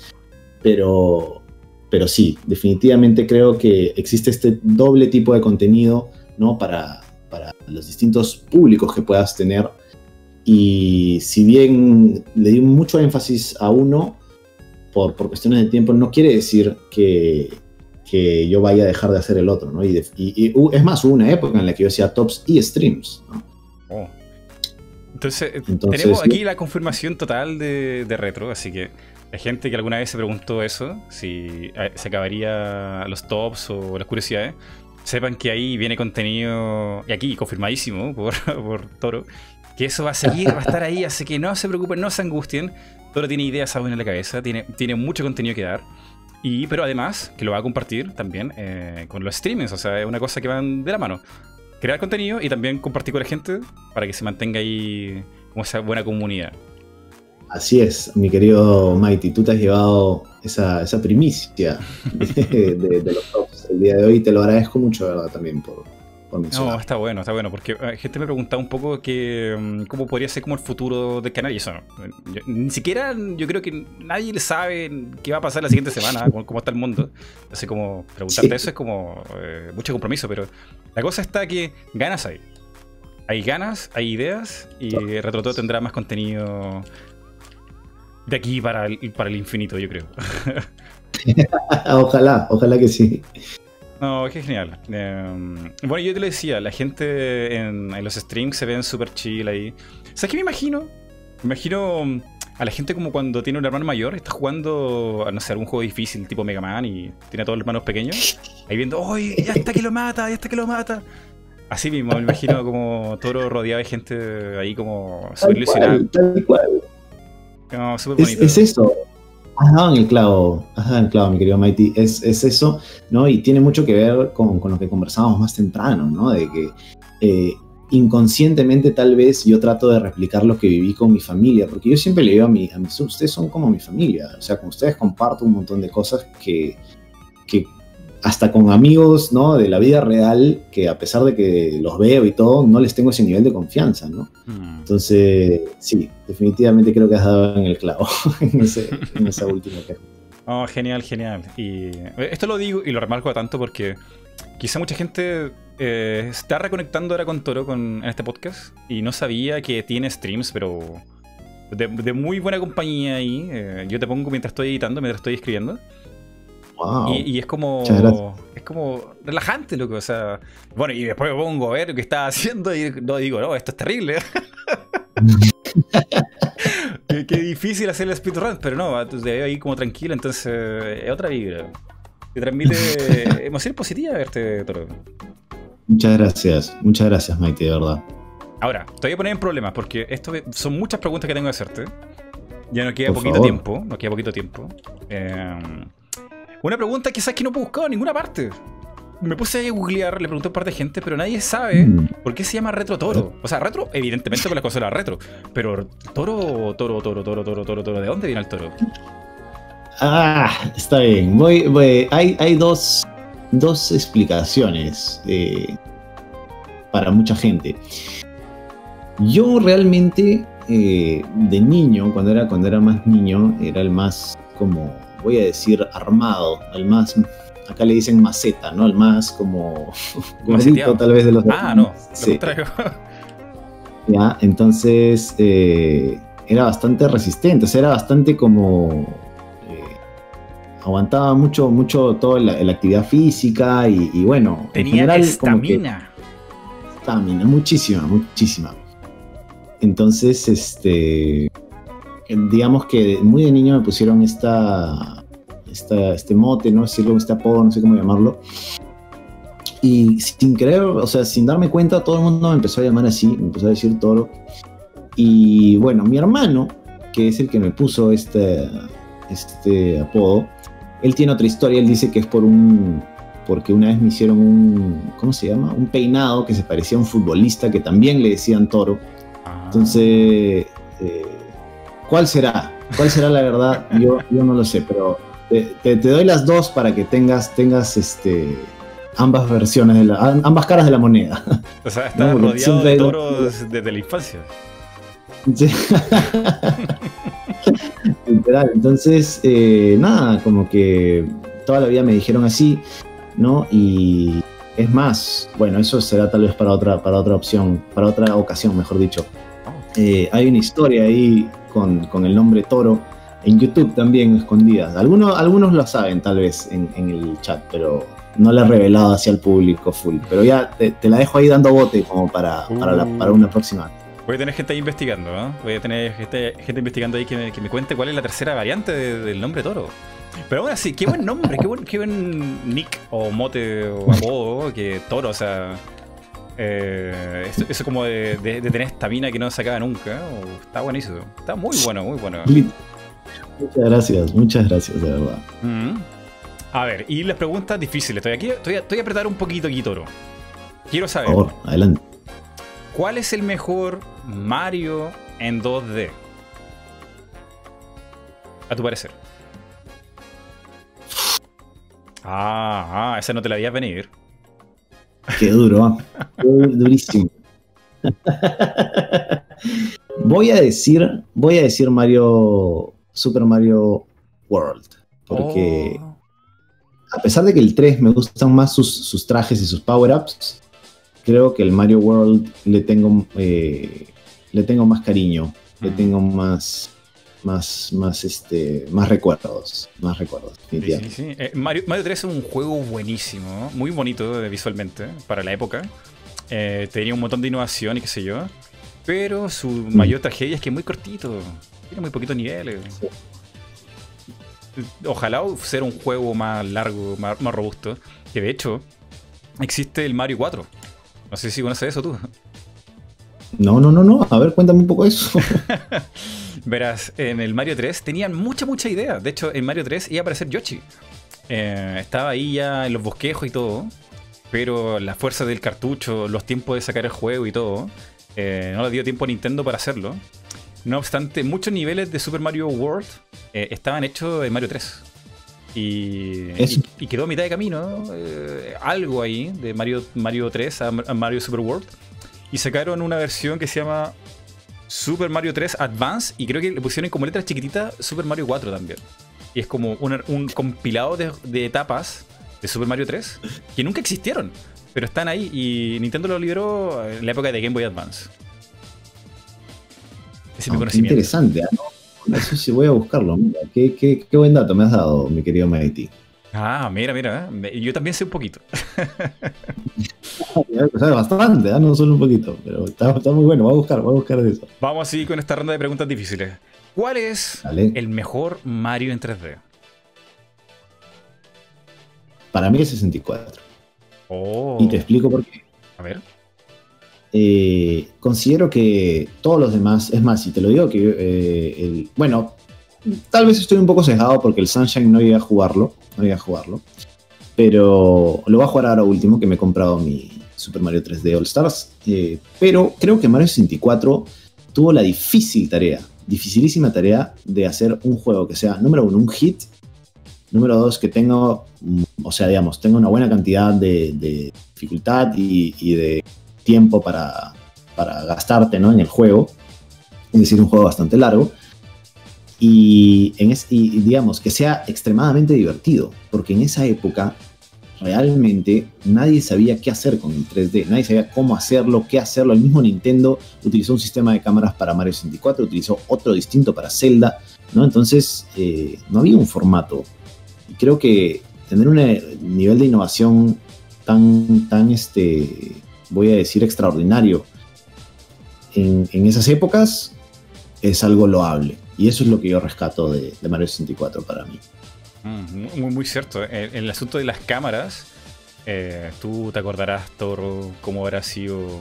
pero, pero sí, definitivamente creo que existe este doble tipo de contenido, ¿no? Para, para los distintos públicos que puedas tener. Y si bien le di mucho énfasis a uno, por, cuestiones de tiempo, no quiere decir que, que yo vaya a dejar de hacer el otro, ¿no? Y, es más, hubo una época en la que yo hacía tops y streams, ¿no? Oh. Entonces, eh, tenemos aquí la confirmación total de, retro, así que hay gente que alguna vez se preguntó eso, si eh, se acabaría los tops o las curiosidades, sepan que ahí viene contenido, y aquí confirmadísimo por, por Toro, que eso va a seguir, va a estar ahí, así que no se preocupen, no se angustien, Toro tiene ideas aún en la cabeza, tiene, tiene mucho contenido que dar. Y, pero además, que lo va a compartir también eh, con los streamings, o sea, es una cosa que van de la mano. Crear contenido y también compartir con la gente para que se mantenga ahí como esa buena comunidad. Así es, mi querido Mighty, tú te has llevado esa, esa primicia de, de, los tops el día de hoy. Te lo agradezco mucho, ¿verdad? También por, no, está bueno, está bueno, porque eh, gente me preguntaba un poco que mm, cómo podría ser como el futuro del canal y eso no. ni siquiera yo creo que nadie le sabe qué va a pasar la siguiente semana, cómo, está el mundo. Así como preguntarte eso es como eh, mucho compromiso, pero la cosa está que ganas hay. Hay ganas, hay ideas y RetroTo tendrá más contenido de aquí para el, para el infinito, yo creo. ojalá, ojalá que sí. No, es que genial. Eh, bueno, yo te lo decía, la gente en, en los streams se ven súper chill ahí. ¿Sabes qué me imagino? Me imagino mm, a la gente como cuando tiene un hermano mayor, está jugando a no sé, algún juego difícil tipo Mega Man y tiene a todos los hermanos pequeños. Ahí viendo, ¡Uy! Ya está que lo mata, ya está que lo mata. Así mismo, me imagino como Toro rodeado de gente ahí como súper ilusionada. tal cual. como súper Es, bonito. es eso. Has dado en el clavo, has dado en el clavo, mi querido Mighty. Es, es eso, ¿no? Y tiene mucho que ver con, con lo que conversábamos más temprano, ¿no? De que eh, inconscientemente tal vez yo trato de replicar lo que viví con mi familia, porque yo siempre le digo a, mi, a ustedes son como mi familia, o sea, con ustedes comparto un montón de cosas que, que hasta con amigos, ¿no? De la vida real, que a pesar de que los veo y todo, no les tengo ese nivel de confianza, ¿no? Mm. Entonces, sí, definitivamente creo que has dado en el clavo en, ese- en esa última. Oh, genial, genial. Y eh, esto lo digo y lo remarco tanto porque quizá mucha gente eh, está reconectando ahora con Toro con, en este podcast y no sabía que tiene streams, pero de, de muy buena compañía ahí. Eh, yo te pongo mientras estoy editando, mientras estoy escribiendo. Wow. Y, y es como. Es como relajante, loco. O sea. Bueno, y después me pongo a ver qué está haciendo y no digo, no, esto es terrible. qué, qué difícil hacer el speedrun, pero no, te veo ahí como tranquilo, entonces es otra vibra. Te transmite emoción positiva verte, Toro. Muchas gracias, muchas gracias, Maite, de verdad. Ahora, te voy a poner en problemas porque esto son muchas preguntas que tengo que hacerte. Ya no queda Por poquito favor. tiempo. No queda poquito tiempo. Eh, una pregunta quizás que no he buscado en ninguna parte. Me puse a googlear, le pregunté a un par de gente, pero nadie sabe Mm. por qué se llama Retro Toro. O sea, retro, evidentemente por la consola retro. Pero Toro, Toro, Toro, Toro, Toro, Toro, Toro. ¿De dónde viene el toro? Ah, está bien. Voy, voy- Hay, hay dos, dos explicaciones eh, para mucha gente. Yo realmente, eh, de niño, cuando era, cuando era más niño, era el más, como, voy a decir, armado, el más, acá le dicen maceta, ¿no? El más como gordito tal vez de los Ah, no, lo Sí. contrario. ¿ya? Entonces eh, era bastante resistente, o sea, era bastante como... eh, aguantaba mucho, mucho toda la, la actividad física y, y bueno, en Tenía general como que estamina. estamina, muchísima, muchísima. Entonces, este, digamos que muy de niño me pusieron esta, esta este mote, no sé este apodo, no sé cómo llamarlo. Y sin querer, o sea, sin darme cuenta, todo el mundo me empezó a llamar así, me empezó a decir toro. Y bueno, mi hermano, que es el que me puso este, este apodo, él tiene otra historia, él dice que es por un, porque una vez me hicieron un, ¿cómo se llama? Un peinado que se parecía a un futbolista que también le decían toro. Ah. Entonces, ¿cuál será? ¿Cuál será la verdad? Yo, yo no lo sé, pero te, te- te doy las dos para que tengas, tengas este, ambas versiones, de la, am- ambas caras de la moneda. O sea, está No, rodeado de toros desde la infancia. Sí. Literal. Entonces, eh, nada, como que toda la vida me dijeron así, ¿no? Y es más, bueno, eso será tal vez para otra, para otra opción, para otra ocasión, mejor dicho. Eh, hay una historia ahí con, con el nombre Toro en YouTube también escondida. Algunos, algunos lo saben tal vez en, el chat, pero no la he revelado hacia el público full. Pero ya te, la dejo ahí dando bote como para, para, la- para una próxima. Voy a tener gente ahí investigando, ¿no? Voy a tener gente, gente investigando ahí que me, que me cuente cuál es la tercera variante de- del nombre toro. Pero aún así, qué buen nombre, qué buen, qué buen nick o mote o apodo que toro, o sea. Eh, eso, eso como de, de- de tener estamina que no se acaba nunca. o- está buenísimo. Está muy bueno, muy bueno. Muchas gracias, muchas gracias, de verdad. Mm. A ver, y las preguntas difíciles. Estoy aquí, estoy, estoy a apretar un poquito aquí, toro. Quiero Por saber, favor, adelante. ¿cuál es el mejor Mario en 2D? A tu parecer. Ah, ah, esa no te la veías venir. Qué duro, ¿ah? Durísimo. voy a decir, voy a decir Mario, Super Mario World, porque Oh. a pesar de que el 3 me gustan más sus, sus trajes y sus power-ups, creo que el Mario World le tengo, eh, le tengo más cariño, le Mm. tengo más, más, más, este, más recuerdos, más recuerdos. Sí, sí, sí. Eh, Mario, Mario 3 es un juego buenísimo, muy bonito eh, visualmente para la época. Eh, tenía un montón de innovación y qué sé yo. Pero su Mm. mayor tragedia es que es muy cortito. Tiene muy poquitos niveles. Ojalá fuera un juego más largo, más, más robusto. Que de hecho, existe el Mario 4. No sé si conoces eso tú. No, no, no, no. A ver, cuéntame un poco eso. Verás, en el Mario 3 tenían mucha, mucha idea. De hecho, en Mario 3 iba a aparecer Yoshi. Eh, estaba ahí ya en los bosquejos y todo. Pero la fuerza del cartucho, los tiempos de sacar el juego y todo, eh, no le dio tiempo a Nintendo para hacerlo. No obstante, muchos niveles de Super Mario World eh, estaban hechos en Mario 3. Y, y- y quedó a mitad de camino eh, algo ahí de Mario, Mario 3 a, a Mario Super World. Y sacaron una versión que se llama Super Mario 3 Advance y creo que le pusieron como letras chiquititas Super Mario 4 también. Y es como un compilado de, de etapas de Super Mario 3 que nunca existieron, pero están ahí y Nintendo lo liberó en la época de Game Boy Advance. Ese es mi Ah, conocimiento. interesante. ¿ah? No, Eso sí voy a buscarlo. Mira, qué, qué- qué buen dato me has dado, mi querido Mighty. Ah, mira, mira. ¿eh? Yo también sé un poquito. Sabes bastante, ¿ah? no solo un poquito, pero está, está muy bueno. Voy a buscar, voy a buscar de eso. Vamos así con esta ronda de preguntas difíciles. ¿Cuál es Dale. el mejor Mario en 3D? Para mí es 64. Oh, Y te explico por qué. a ver. Eh, considero que todos los demás, es más, si te lo digo que eh, el, bueno, tal vez estoy un poco sesgado porque el Sunshine no llegué a jugarlo, no llegué a jugarlo, pero lo voy a jugar ahora último que me he comprado mi Super Mario 3D All Stars, eh, pero creo que Mario 64 tuvo la difícil tarea, dificilísima tarea de hacer un juego que sea, número uno, un hit, número dos, que tenga, o sea, digamos, tenga una buena cantidad de, dificultad y, y de tiempo para, para gastarte ¿no? en el juego, es decir, un juego bastante largo, y, en es- y digamos que sea extremadamente divertido, porque en esa época realmente nadie sabía qué hacer con el 3D, nadie sabía cómo hacerlo, qué hacerlo. El mismo Nintendo utilizó un sistema de cámaras para Mario 64, utilizó otro distinto para Zelda, ¿no? Entonces eh, no había un formato. Y creo que tener un eh, nivel de innovación tan, tan este, voy a decir, extraordinario en, en esas épocas es algo loable. Y eso es lo que yo rescato de, de Mario 64 para mí. Mm, Muy, muy cierto. El, el asunto de las cámaras, eh, tú te acordarás, Toro, cómo habrá sido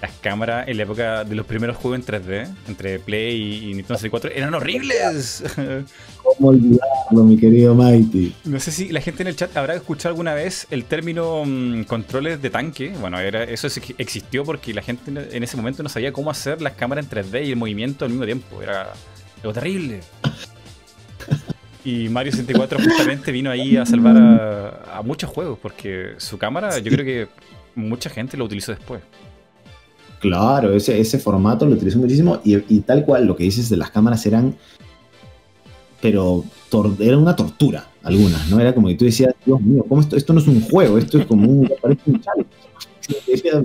las cámaras en la época de los primeros juegos en 3D, entre Play y, y Nintendo 64, eran horribles. ¿Cómo olvidarlo, mi querido Mighty? no sé si la gente en el chat habrá escuchado alguna vez el término mm, controles de tanque. Bueno, era, eso es- existió porque la gente en- en ese momento no sabía cómo hacer las cámaras en 3D y el movimiento al mismo tiempo. Era algo terrible. Y Mario 64 justamente vino ahí a salvar a, a muchos juegos porque su cámara, yo creo que mucha gente lo utilizó después. Claro, ese, ese formato lo utilizó muchísimo y, y tal cual lo que dices de las cámaras eran, pero tor- era una tortura algunas, ¿no? Era como que tú decías, Dios mío, ¿cómo esto, esto no es un juego, esto es como un, parece un challenge.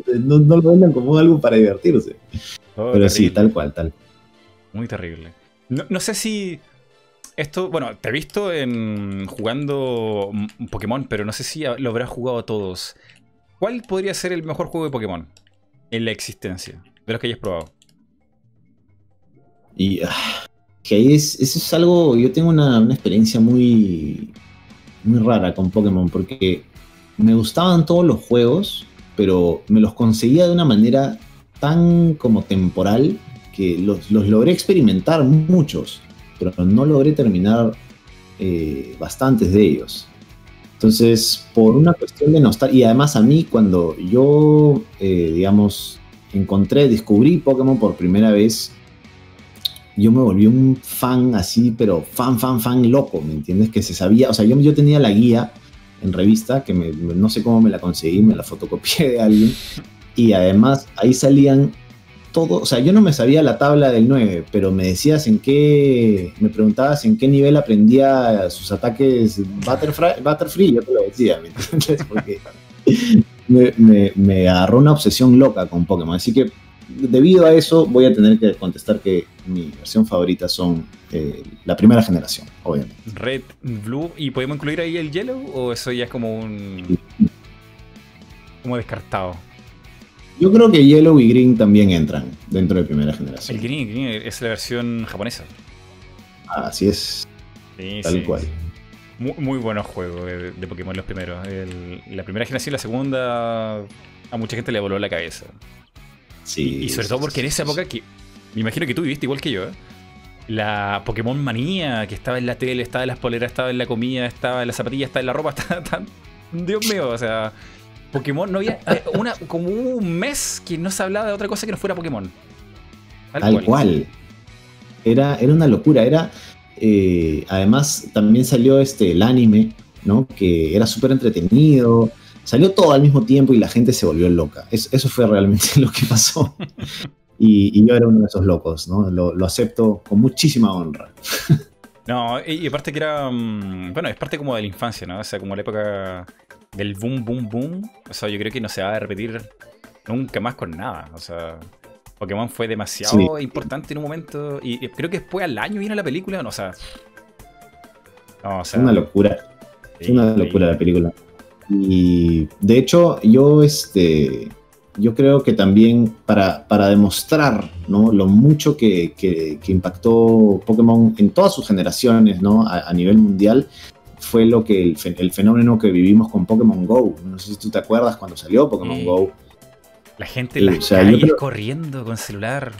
No, no lo vendan como algo para divertirse. Oh, Pero sí, tal cual, tal cual. Muy terrible. No, sé si esto, bueno, te he visto en jugando Pokémon, pero no sé si lo habrás jugado todos. ¿Cuál podría ser el mejor juego de Pokémon en la existencia de los que hayas probado? Y ah, que ahí es, eso es algo, yo tengo una, una experiencia muy, muy rara con Pokémon porque me gustaban todos los juegos, pero me los conseguía de una manera tan como temporal que los, los logré experimentar muchos, pero no logré terminar eh, bastantes de ellos. Entonces, por una cuestión de nostalgia, y además a mí cuando yo, eh, digamos, encontré, descubrí Pokémon por primera vez, yo me volví un fan así, pero fan, fan, fan loco, ¿me entiendes? Que se sabía, o sea, yo, yo tenía la guía en revista, que me- no sé cómo me la conseguí, me la fotocopié de alguien, y además ahí salían todo, o sea, yo no me sabía la tabla del 9, pero me decías en qué, me preguntabas en qué nivel aprendía sus ataques Butterfree, Butterfree yo te lo decía, ¿me entiendes? Porque me, me- me agarró una obsesión loca con Pokémon, así que debido a eso voy a tener que contestar que mi versión favorita son eh, la primera generación, obviamente. Red, Blue, ¿y podemos incluir ahí el Yellow o eso ya es como un... como descartado? Yo creo que Yellow y Green también entran dentro de primera generación. El Green, Green es la versión japonesa. Así es. Sí, tal sí. cual. Muy, muy buenos juegos de, de Pokémon los primeros. El- la primera generación y la segunda a mucha gente le voló la cabeza. Sí. Y sobre todo porque en esa época que me imagino que tú viviste igual que yo, ¿eh? la Pokémon manía que estaba en la tele, estaba en las poleras, estaba en la comida, estaba en las zapatillas, estaba en la ropa, estaba tan... Dios mío, o sea, Pokémon no había eh, una como un mes que no se hablaba de otra cosa que no fuera Pokémon. Tal, cual. Era, era una locura. Era. eh, además, también salió este, el anime, ¿no? Que era súper entretenido. Salió todo al mismo tiempo y la gente se volvió loca. Es- eso fue realmente lo que pasó. Y, y yo era uno de esos locos, ¿no? Lo, lo acepto con muchísima honra. No, y, y aparte que era. mm, Bueno, es parte como de la infancia, ¿no? O sea, como la época del boom, boom, boom. O sea, yo creo que no se va a repetir nunca más con nada. O sea, Pokémon fue demasiado importante en un momento. Y, y creo que después al año viene la película. No, o sea. No, o Es una locura. Es una locura la película. Y de hecho, yo este. Yo creo que también para, para demostrar ¿no? lo mucho que, que- que impactó Pokémon en todas sus generaciones ¿no? a, a nivel mundial, fue lo que el, fe- el fenómeno que vivimos con Pokémon Go. No sé si tú te acuerdas cuando salió Pokémon. Go La gente Sí, en las o sea, yo calles creo- corriendo con celular.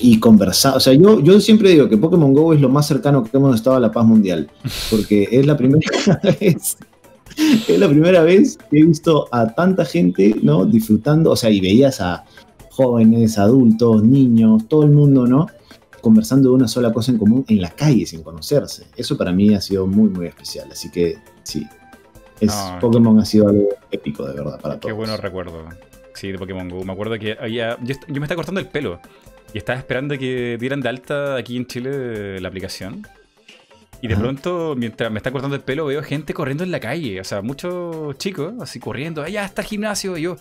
y conversar. O sea, yo, yo siempre digo que Pokémon Go es lo más cercano que hemos estado a la paz mundial, porque es la primera vez. Es la primera vez que he visto a tanta gente, ¿no? Disfrutando, o sea, y veías a jóvenes, adultos, niños, todo el mundo, ¿no? Conversando de una sola cosa en común en la calle sin conocerse. Eso para mí ha sido muy, muy especial. Así que sí, es, No, Pokémon ha sido algo épico, de verdad, para todos. Qué buenos recuerdos. Sí, de Pokémon Go. Me acuerdo que había. Yo, yo me estaba cortando el pelo. Y estaba esperando que dieran de alta aquí en Chile la aplicación. Y de Ajá. pronto, mientras me está cortando el pelo, veo gente corriendo en la calle. O sea, muchos chicos así corriendo. Allá está el gimnasio. Y yo,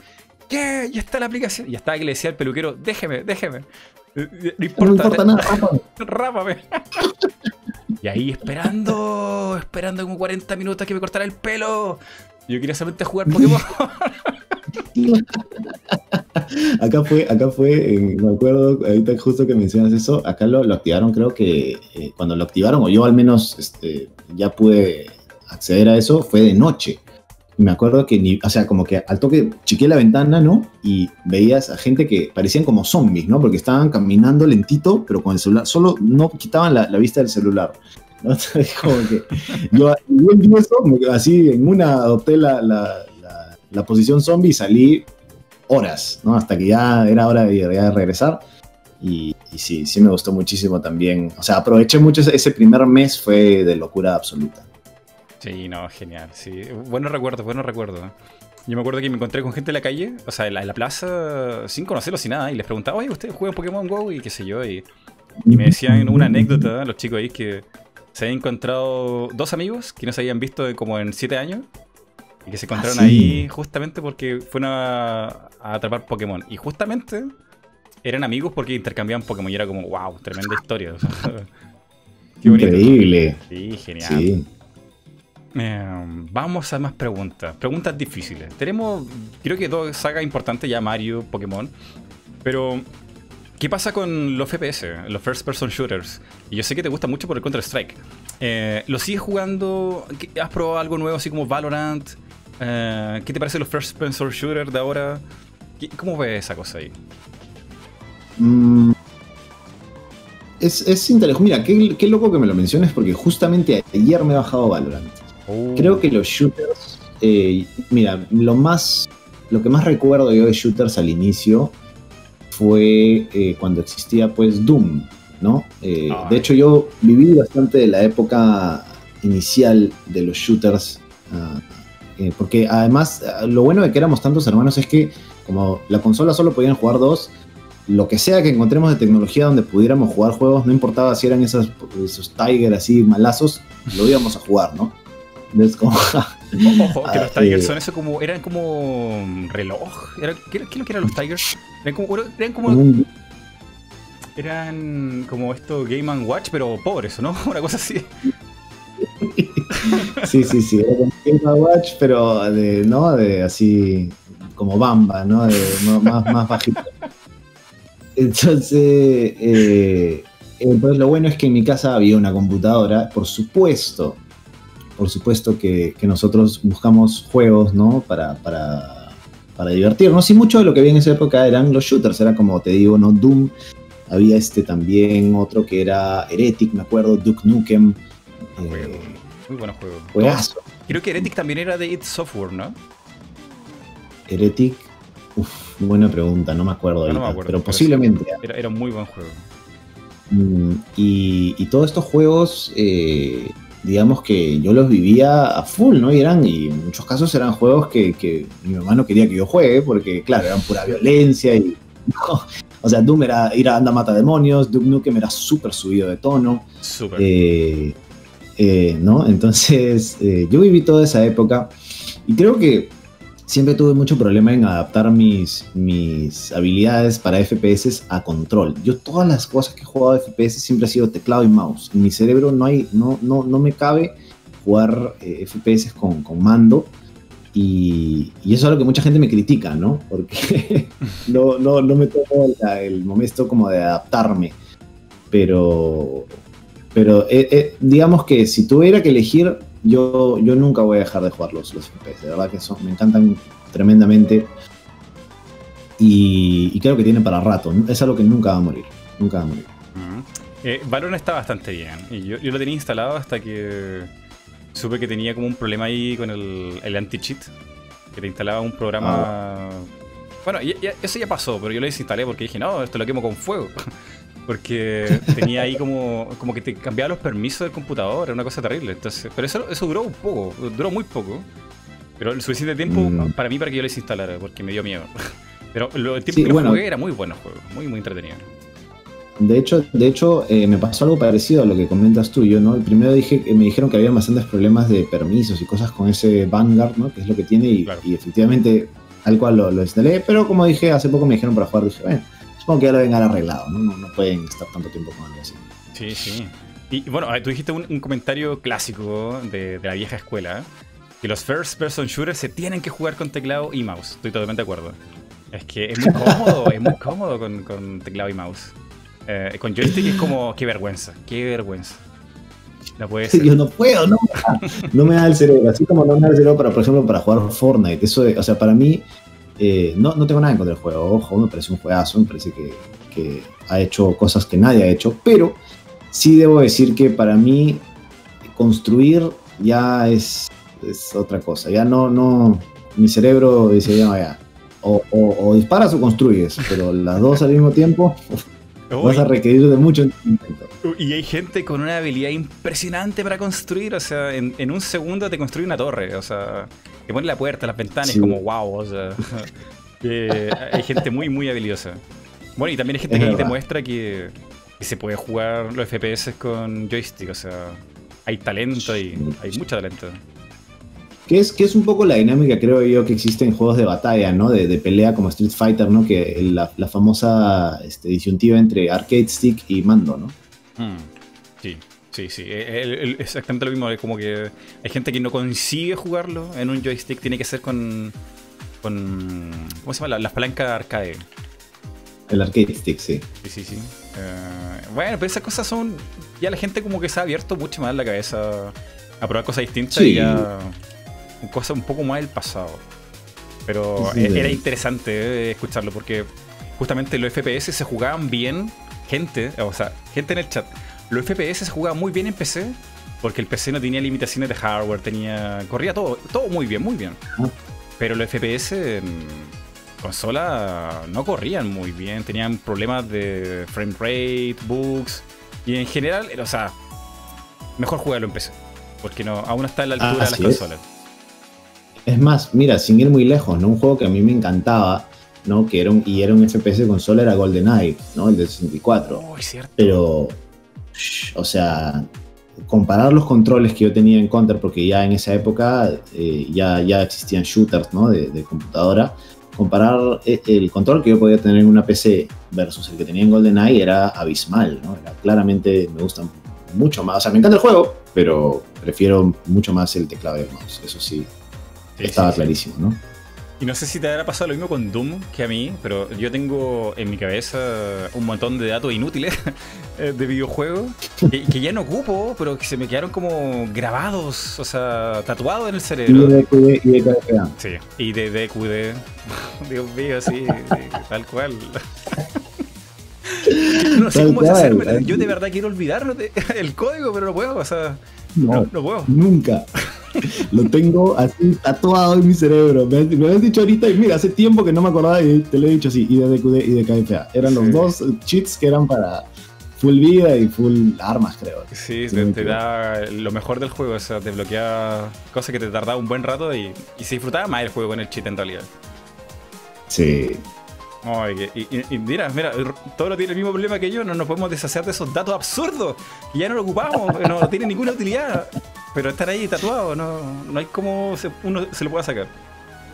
¿qué? Ya está la aplicación. Y ya estaba que le decía al peluquero, déjeme, déjeme. Eh, eh, No importa, No importa nada, rápame. rápame. Y ahí esperando, esperando como 40 minutos que me cortara el pelo. Yo quería solamente jugar Pokémon. Acá fue, acá fue, eh, me acuerdo, ahorita justo que mencionas eso, acá lo, lo activaron, creo que eh, cuando lo activaron, o yo al menos este, ya pude acceder a eso, fue de noche. Y me acuerdo que, ni, o sea, como que al toque chiqué la ventana, ¿no? Y veías a gente que parecían como zombies, ¿no? Porque estaban caminando lentito, pero con el celular, solo no quitaban la, la vista del celular. ¿no? Como que yo, yo así en una adopté la, la, la- la posición zombie y salí horas, ¿no? Hasta que ya era hora de, de regresar. Y, y sí, sí me gustó muchísimo también. O sea, aproveché mucho ese, ese primer mes, fue de locura absoluta. Sí, no, genial. Sí, buenos recuerdos, buenos recuerdos. Yo me acuerdo que me encontré con gente en la calle, o sea, en la, en la plaza, sin conocerlos, sin nada, y les preguntaba, oye, ¿ustedes juegan Pokémon Go? Y qué sé yo, y, y me decían una anécdota, los chicos ahí, que se habían encontrado dos amigos que no se habían visto como en siete años, y que se encontraron Ah, sí. ahí justamente porque fueron a, a atrapar Pokémon. Y justamente eran amigos porque intercambiaban Pokémon, y era como, wow, tremenda historia. qué bonito. Increíble. Sí, genial. Sí. Eh, vamos a más preguntas. Preguntas difíciles. Tenemos, creo que dos sagas importantes ya, Mario, Pokémon. Pero, ¿qué pasa con los FPS, los First Person Shooters? Y yo sé que te gusta mucho por el Counter-Strike. Eh, ¿Lo sigues jugando? ¿Qué- ¿Has probado algo nuevo así como Valorant? Eh, ¿Qué te parece los First Person Shooters de ahora? ¿Qué- ¿Cómo ves esa cosa ahí? Mm. Es, es interesante. Mira, qué, qué loco que me lo menciones porque justamente ayer me he bajado Valorant. Creo que los shooters, eh, mira, lo más, lo que más recuerdo yo de shooters al inicio fue eh, cuando existía pues Doom, ¿no? Eh, Ah. de hecho yo viví bastante de la época inicial de los shooters, ah, porque además ah, lo bueno de que éramos tantos hermanos es que como la consola solo podían jugar dos, lo que sea que encontremos de tecnología donde pudiéramos jugar juegos, no importaba si eran esas, esos Tiger así malazos, lo íbamos a jugar, ¿no? Entonces, como, Ojo, que los Ah, Tigers eh. son eso como. Eran como. reloj. Era, ¿qué, qué es lo que eran los Tigers? Eran como. Eran como. Eran como esto Game and Watch, pero pobres, ¿no? Una cosa así. Sí, sí, sí. Era como Game Watch, pero de, ¿no? De así como Bamba, ¿no? De, más, más bajito. Entonces, eh, eh, pues lo bueno es que en mi casa había una computadora, por supuesto, por supuesto que, que nosotros buscamos juegos, ¿no? Para, para, para divertirnos. Y mucho de lo que había en esa época eran los shooters, era como te digo, ¿no? Doom. Había este también otro que era Heretic, me acuerdo, Duke Nukem. eh, Juego. Muy buenos juegos. juegazo. Creo que Heretic también era de id Software, ¿no? Heretic, uf, buena pregunta, no me acuerdo No, no ahorita, me acuerdo, pero pero posiblemente. Era, era un muy buen juego. Mm, Y, y todos estos juegos, eh, digamos que yo los vivía a full, ¿no? Y eran, y en muchos casos eran juegos que, que mi mamá no quería que yo juegue, porque claro, eran pura violencia y. no. O sea, Doom era ir a anda mata demonios, Duke Nukem era súper subido de tono. Súper. Eh, eh, ¿no? Entonces, eh, yo viví toda esa época y creo que siempre tuve mucho problema en adaptar mis, mis habilidades para FPS a control. Yo todas las cosas que he jugado de FPS siempre ha sido teclado y mouse. En mi cerebro no, hay, no, no, no me cabe jugar eh, FPS con, con mando. Y, y eso es algo que mucha gente me critica, ¿no? Porque no, no, no me tomo la- el momento como de adaptarme. Pero, pero eh, eh, digamos que si tuviera que elegir, yo, yo nunca voy a dejar de jugar los, los FPS. De verdad que son, me encantan tremendamente. Y, y creo que tienen para rato. Es algo que nunca va a morir. Nunca va a morir. Eh, Valorant está bastante bien. Y yo, yo lo tenía instalado hasta que supe que tenía como un problema ahí con el, el anti-cheat. Que te instalaba un programa. Bueno, ya- ya- eso ya pasó, pero yo lo desinstalé porque dije, no, esto lo quemo con fuego. Porque tenía ahí como, como que te cambiaba los permisos del computador, era una cosa terrible. Entonces, pero eso, eso duró un poco, duró muy poco. Pero el suficiente tiempo Mm. para mí para que yo lo desinstalara, porque me dio miedo. Pero lo- el tiempo Sí, que bueno. jugué era muy bueno el juego, muy, muy entretenido. De hecho, de hecho eh, me pasó algo parecido a lo que comentas tú. Yo, ¿no? Primero dije, eh, me dijeron que había bastantes problemas de permisos y cosas con ese Vanguard, ¿no? Que es lo que tiene y, Claro. y efectivamente tal cual lo, lo instalé. Pero como dije, hace poco me dijeron para jugar, dije, bueno, supongo que ya lo haber arreglado, ¿no? No, no pueden estar tanto tiempo con algo así. Sí, sí. Y bueno, tú dijiste un, un comentario clásico de, de la vieja escuela, ¿eh? que los first person shooters se tienen que jugar con teclado y mouse. Estoy totalmente de acuerdo. Es que es muy cómodo, es muy cómodo con, con teclado y mouse. Eh, con joystick es como, qué vergüenza, qué vergüenza. No puede ser. Yo no puedo, no me da, no me da el cerebro. Así como no me da el cerebro, para, por ejemplo, para jugar Fortnite. Eso, o sea, para mí, eh, no, no tengo nada en contra del juego. Ojo, me parece un juegazo, me parece que, que ha hecho cosas que nadie ha hecho. Pero sí debo decir que para mí, construir ya es, es otra cosa. Ya no, no. Mi cerebro dice, ya, ya. O, o- o disparas o construyes, pero las dos al mismo tiempo vas a requerir de mucho entendimiento. Y hay gente con una habilidad impresionante para construir. O sea, en, en un segundo te construye una torre. O sea, te pone la puerta, las ventanas, Sí. como wow. O sea, eh, hay gente muy, muy habilidosa. Bueno, y también hay gente Es que ahí te verdad. muestra que, que se puede jugar los FPS con joystick. O sea, hay talento y hay mucho talento. Que es, que es un poco la dinámica, creo yo, que existe en juegos de batalla, ¿no? De, de pelea como Street Fighter, ¿no? Que la, la famosa este, disyuntiva entre arcade stick y mando, ¿no? Mm, Sí, sí, sí. Eh, el- el- exactamente lo mismo. Es como que hay gente que no consigue jugarlo en un joystick. Tiene que ser con. con ¿Cómo se llama? La- Las palancas arcade. El arcade stick, sí. Sí, sí, sí. Eh, bueno, pero esas cosas son. Ya la gente como que se ha abierto mucho más la cabeza a probar cosas distintas Sí. y ya. Cosas un poco más del pasado. Pero Sí, e- era interesante eh, escucharlo porque justamente los FPS se jugaban bien. Gente, o sea, gente en el chat. Los FPS se jugaban muy bien en PC porque el PC no tenía limitaciones de hardware, tenía. corría todo, todo muy bien, muy bien. Ah. Pero los FPS en consola no corrían muy bien, tenían problemas de frame rate, bugs, y en general, o sea, mejor jugarlo en PC, porque no, aún no está a la altura de las es. consolas. Es más, mira, sin ir muy lejos, ¿no? Un juego que a mí me encantaba, ¿no? Que era un, y era un FPS de consola, era GoldenEye, ¿no? El de 64. Oh, es cierto. Pero, shh, o sea, comparar los controles que yo tenía en Counter, porque ya en esa época eh, ya, ya existían shooters ¿no? de, de computadora, comparar eh, el control que yo podía tener en una PC versus el que tenía en GoldenEye era abismal, ¿no? Era, claramente me gustan mucho más, o sea, me encanta el juego, pero prefiero mucho más el teclado y el mouse, eso sí, Sí, estaba sí. clarísimo, ¿no? Y no sé si te habrá pasado lo mismo con Doom que a mí, pero yo tengo en mi cabeza un montón de datos inútiles eh, de videojuegos que, que ya no ocupo, pero que se me quedaron como grabados, o sea, tatuados en el Y cerebro. de QD y de. Sí, y de DQD. Dios mío, sí, tal cual. No sé cómo tal Yo de verdad quiero olvidar de- el código, pero no puedo, o sea, No, no, puedo. nunca. Lo tengo así tatuado en mi cerebro. Me, me habías dicho ahorita, y mira, hace tiempo que no me acordaba y te lo he dicho así, y de DQD y de KFA. Eran Sí. los dos cheats que eran para full vida y full armas, creo. Sí, Sí, te, te da lo mejor del juego, o sea, te bloquea cosas que te tardaba un buen rato y, y se disfrutaba más el juego con el cheat en realidad. Sí. Ay, que- y, y- y mira, mira, lo tiene el mismo problema que yo, no nos podemos deshacer de esos datos absurdos, que ya no lo ocupamos, no, tienen ninguna utilidad, pero están ahí tatuados, no, no hay como se- uno se lo pueda sacar.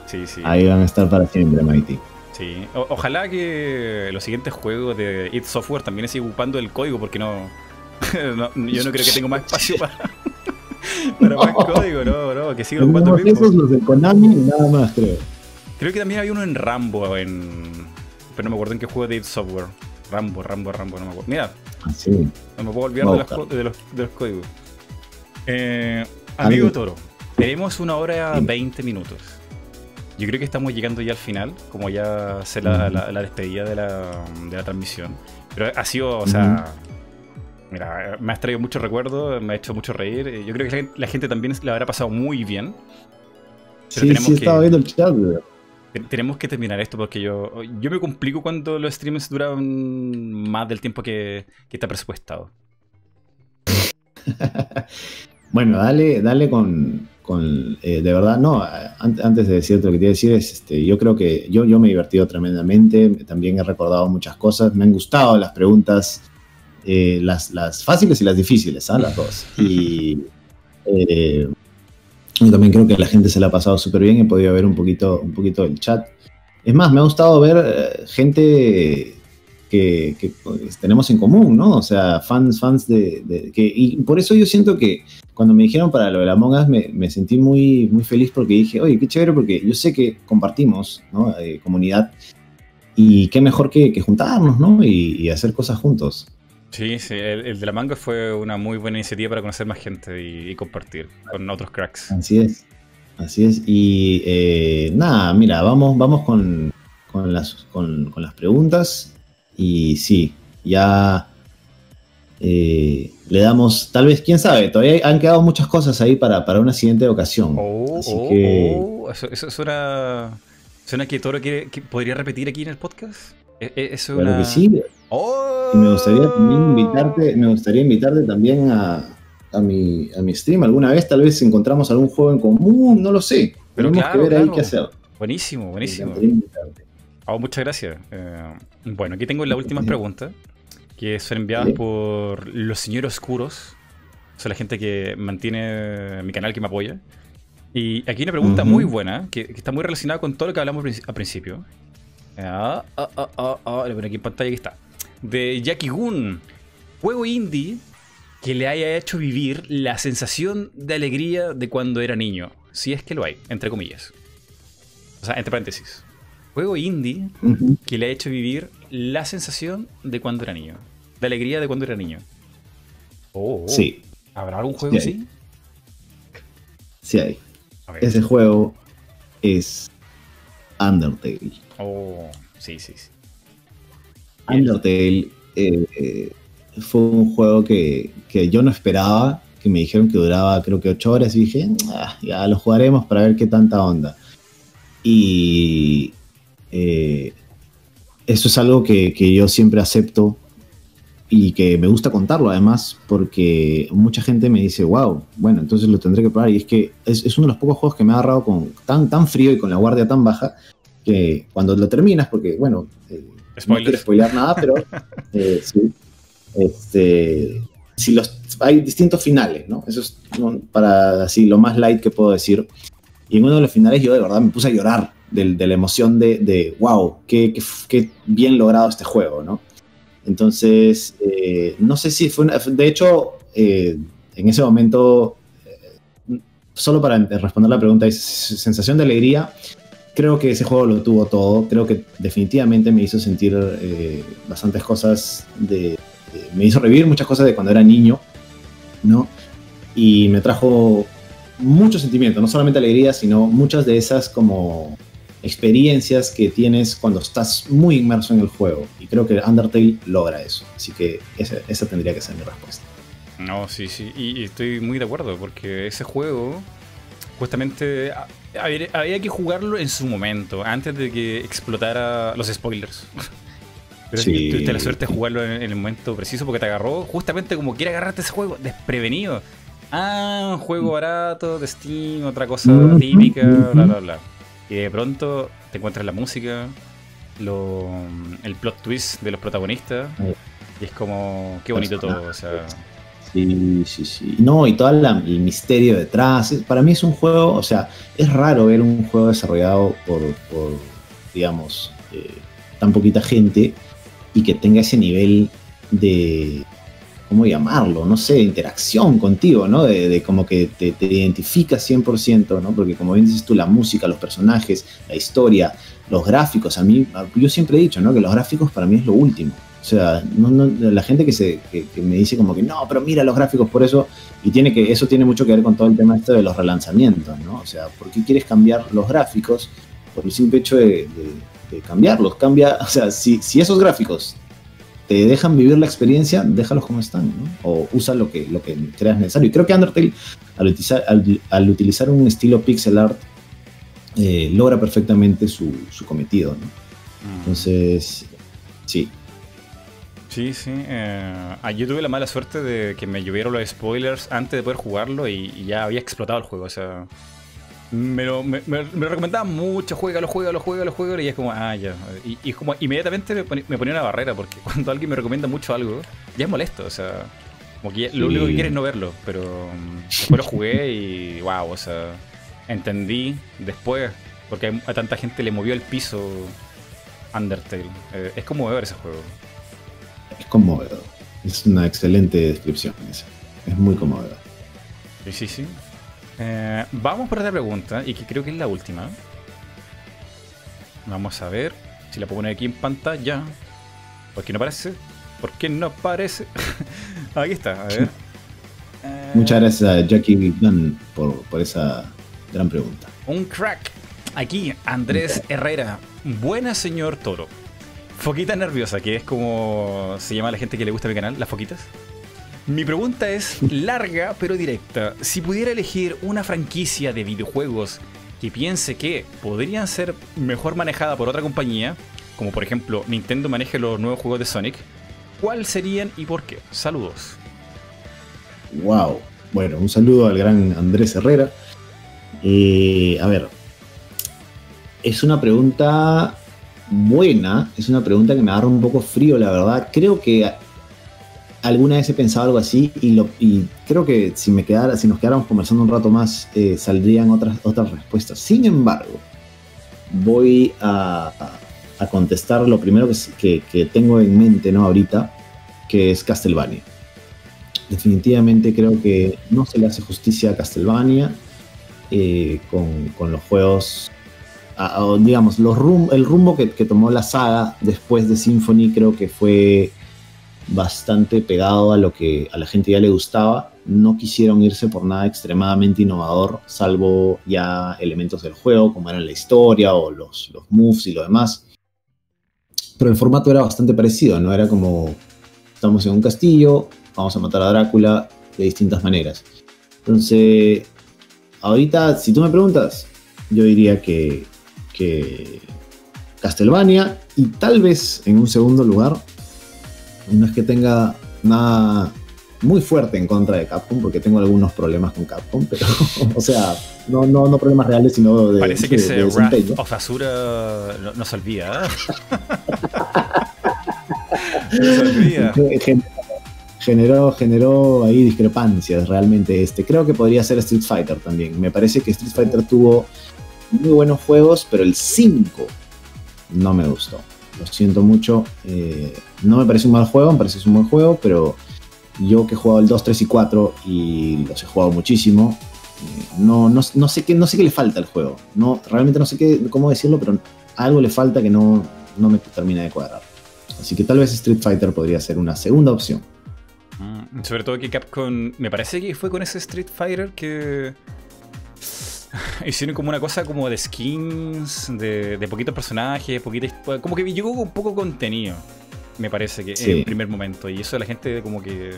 Sí, sí. Ahí van a estar para siempre, Mighty. Sí, O- ojalá que los siguientes juegos de id Software también sigan ocupando el código porque no, no- yo no creo que tengo más espacio para, para más código, no, no, que sigan ocupando el mismo. esos, los de Konami y nada más, creo. Creo que también había uno en Rambo, en... pero no me acuerdo en qué juego de id Software. Rambo, Rambo, Rambo, no me acuerdo. Mira, Así. no me puedo olvidar de los, de los, de los códigos. Eh, amigo. Toro, tenemos una hora Dime. 20 minutos. Yo creo que estamos llegando ya al final, como ya se la, Ujú. la- la despedida de la, de la transmisión. Pero ha sido, o sea, mira, me has traído muchos recuerdos, me ha hecho mucho reír. Eh, Yo creo que la gente, la gente también la habrá pasado muy bien. Pero Sí, sí, que- estaba viendo el chat. Ten- Tenemos que terminar esto porque yo, yo me complico cuando los streams duran más del tiempo que, que está presupuestado. Bueno, dale, dale con, con, eh, de verdad, no, an- antes de decirte lo que te iba a decir, es, este, yo creo que yo, yo me he divertido tremendamente, también he recordado muchas cosas, me han gustado las preguntas, eh, las, las fáciles y las difíciles, ¿ah? las dos. Y eh, yo también creo que la gente se la ha pasado súper bien, he podido ver un poquito, un poquito el chat. Es más, me ha gustado ver eh, gente que, que, pues, tenemos en común, ¿no? O sea, fans, fans de, de- que, y por eso yo siento que cuando me dijeron para lo de la Among Us me, me sentí muy, muy feliz porque dije, oye, qué chévere porque yo sé que compartimos, ¿no? Eh, comunidad y qué mejor que, que juntarnos, ¿no? Y, y hacer cosas juntos. Sí, sí, el, el de la manga fue una muy buena iniciativa para conocer más gente y, y compartir con otros cracks. Así es, así es. Y eh, nada, mira, vamos, vamos con, con las, con, con las preguntas y sí, ya eh, le damos, tal vez, quién sabe, todavía han quedado muchas cosas ahí para, para una siguiente ocasión. Oh, Así oh, que- oh, eso, eso suena, suena que Toro quiere, que podría repetir aquí en el podcast. E- e- Eso es Claro una... que sí. Oh. Y me gustaría también invitarte, me gustaría invitarte también a, a mi, a mi stream alguna vez, tal vez encontramos algún juego en común, no lo sé. Pero Tenemos claro, que ver ahí qué hacer. Buenísimo, buenísimo. Oh, muchas gracias. Eh, bueno, aquí tengo las últimas preguntas que son enviadas Sí. por los señores oscuros. Son la gente que mantiene mi canal, que me apoya. Y aquí hay una pregunta muy buena que, que está muy relacionada con todo lo que hablamos al principio. Ah, ah, ah, ah, ah, pongo aquí en pantalla, aquí está. De Jackie Goon. Juego indie que le haya hecho vivir la sensación de alegría de cuando era niño. Si es que lo hay, entre comillas. O sea, entre paréntesis. Juego indie que le ha hecho vivir la sensación de cuando era niño. La alegría de cuando era niño. Oh, oh. Sí, ¿Habrá algún juego Sí. así? sí hay. Ese juego es Undertale. Oh, sí, sí, sí. Undertale eh, eh, fue un juego que, que yo no esperaba, que me dijeron que duraba creo que 8 horas y dije, "Ah, ya lo jugaremos para ver qué tanta onda. Y eh, eso es algo que, que yo siempre acepto y que me gusta contarlo además porque mucha gente me dice, wow, bueno, entonces lo tendré que probar. Y es que es, es uno de los pocos juegos que me ha agarrado con tan, tan frío y con la guardia tan baja que cuando lo terminas, porque bueno, eh, no quiero spoilear nada, pero eh, sí, este, si los, hay distintos finales, ¿no? Eso es para así lo más light que puedo decir. Y en uno de los finales yo de verdad me puse a llorar de, de la emoción de, de wow, qué, qué, bien logrado este juego, ¿no? Entonces, eh, no sé si fue de hecho, eh, en ese momento, eh, solo para responder la pregunta, es sensación de alegría. Creo que ese juego lo tuvo todo. Creo que definitivamente me hizo sentir bastantes cosas de, me hizo revivir muchas cosas de cuando era niño, ¿no? Y me trajo muchos sentimientos, no solamente alegría, sino muchas de esas como experiencias que tienes cuando estás muy inmerso en el juego. Y creo que Undertale logra eso. Así que esa, tendría que ser mi respuesta. No, sí, sí. Y, estoy muy de acuerdo, porque ese juego, justamente, había, que jugarlo en su momento, antes de que explotara los spoilers. Pero sí. tuviste la suerte de jugarlo en, el momento preciso porque te agarró justamente como quiere agarrarte ese juego, desprevenido. Ah, un juego barato de Steam, otra cosa típica, bla, bla, bla. Y de pronto te encuentras la música, el plot twist de los protagonistas. Y es como, qué bonito todo. O sea. Sí, sí, sí. No, y todo el misterio detrás. Para mí es un juego, o sea, es raro ver un juego desarrollado por, digamos, eh, tan poquita gente y que tenga ese nivel de, ¿cómo llamarlo? No sé, interacción contigo, ¿no? De, como que te, te identificas 100%, ¿no? Porque como bien dices tú, la música, los personajes, la historia, los gráficos, a mí, yo siempre he dicho, ¿no? Que los gráficos para mí es lo último. O sea, la gente que, se, que, me dice como que no, pero mira los gráficos por eso, y tiene que, eso tiene mucho que ver con todo el tema este de los relanzamientos, ¿no? O sea, ¿por qué quieres cambiar los gráficos? Por el simple hecho de, cambiarlos. Cambia, o sea, si, si esos gráficos te dejan vivir la experiencia, déjalos como están, ¿no? O usa lo que, lo que creas necesario. Y creo que Undertale, al utilizar, al, utilizar un estilo pixel art, eh, logra perfectamente su, cometido, ¿no? Mm. Entonces, sí. Sí, sí. Eh, ah, yo tuve la mala suerte de que me llovieron los spoilers antes de poder jugarlo y, ya había explotado el juego. O sea, me lo, me, me, recomendaban mucho, juégalo, juégalo, juégalo, juégalo, y es como, ah, ya. Y, y como inmediatamente me ponía, una barrera, porque cuando alguien me recomienda mucho algo, ya es molesto, o sea, como que lo único que quiere es no verlo, pero después lo jugué y, wow, o sea, entendí después, porque a tanta gente le movió el piso Undertale. Eh, es conmovedor ese juego. Es conmovedor. Es una excelente descripción esa. Es muy conmovedor. Sí, sí, sí. Eh, vamos por otra pregunta, y que creo que es la última. Vamos a ver si la puedo poner aquí en pantalla. ¿Por qué no aparece? ¿Por qué no aparece? aquí está, a ver. Muchas gracias a Jackie Gunn por, por esa gran pregunta. Un crack. Aquí, Andrés Herrera. Buena, señor Toro. Foquita nerviosa, que es como se llama a la gente que le gusta mi canal, las foquitas. Mi pregunta es larga pero directa. Si pudiera elegir una franquicia de videojuegos que piense que podrían ser mejor manejada por otra compañía, como por ejemplo Nintendo maneje los nuevos juegos de Sonic, ¿cuáles serían y por qué? Saludos. Wow. Bueno, un saludo al gran Andrés Herrera. Eh, a ver, es una pregunta buena, es una pregunta que me agarra un poco frío, la verdad. Creo que alguna vez he pensado algo así y, creo que si, me quedara, si nos quedáramos conversando un rato más eh, saldrían otras, otras respuestas. Sin embargo, voy a, a contestar lo primero que, que, tengo en mente ¿no? ahorita, que es Castlevania. Definitivamente creo que no se le hace justicia a Castlevania eh, con, con, los juegos, digamos, el rumbo que tomó la saga después de Symphony creo que fue bastante pegado a lo que a la gente ya le gustaba. No quisieron irse por nada extremadamente innovador, salvo ya elementos del juego, como eran la historia o los, moves y lo demás. Pero el formato era bastante parecido, ¿no? Era como, estamos en un castillo, vamos a matar a Drácula de distintas maneras. Entonces, ahorita, si tú me preguntas, yo diría que, que Castlevania y tal vez en un segundo lugar no es que tenga nada muy fuerte en contra de Capcom, porque tengo algunos problemas con Capcom, pero, o sea, no, no, no problemas reales, sino de. Parece que ese Wrath of Azura no, se olvida. ¿eh? no se olvida. generó, generó ahí discrepancias realmente. Este, creo que podría ser Street Fighter también. Me parece que Street Fighter tuvo muy buenos juegos, pero el 5 no me gustó. Lo siento mucho. Eh, no me parece un mal juego, me parece un buen juego, pero yo que he jugado el 2, 3 y 4 y los he jugado muchísimo, eh, no, no, no, sé qué, no sé qué le falta al juego. No, realmente no sé qué, cómo decirlo, pero algo le falta que no, no me termina de cuadrar. Así que tal vez Street Fighter podría ser una segunda opción. Mm, sobre todo que Capcom, me parece que fue con ese Street Fighter que hicieron como una cosa como de skins, de, de poquitos personajes, poquitos, como que llegó con poco contenido, me parece que en el primer momento. Y eso la gente como que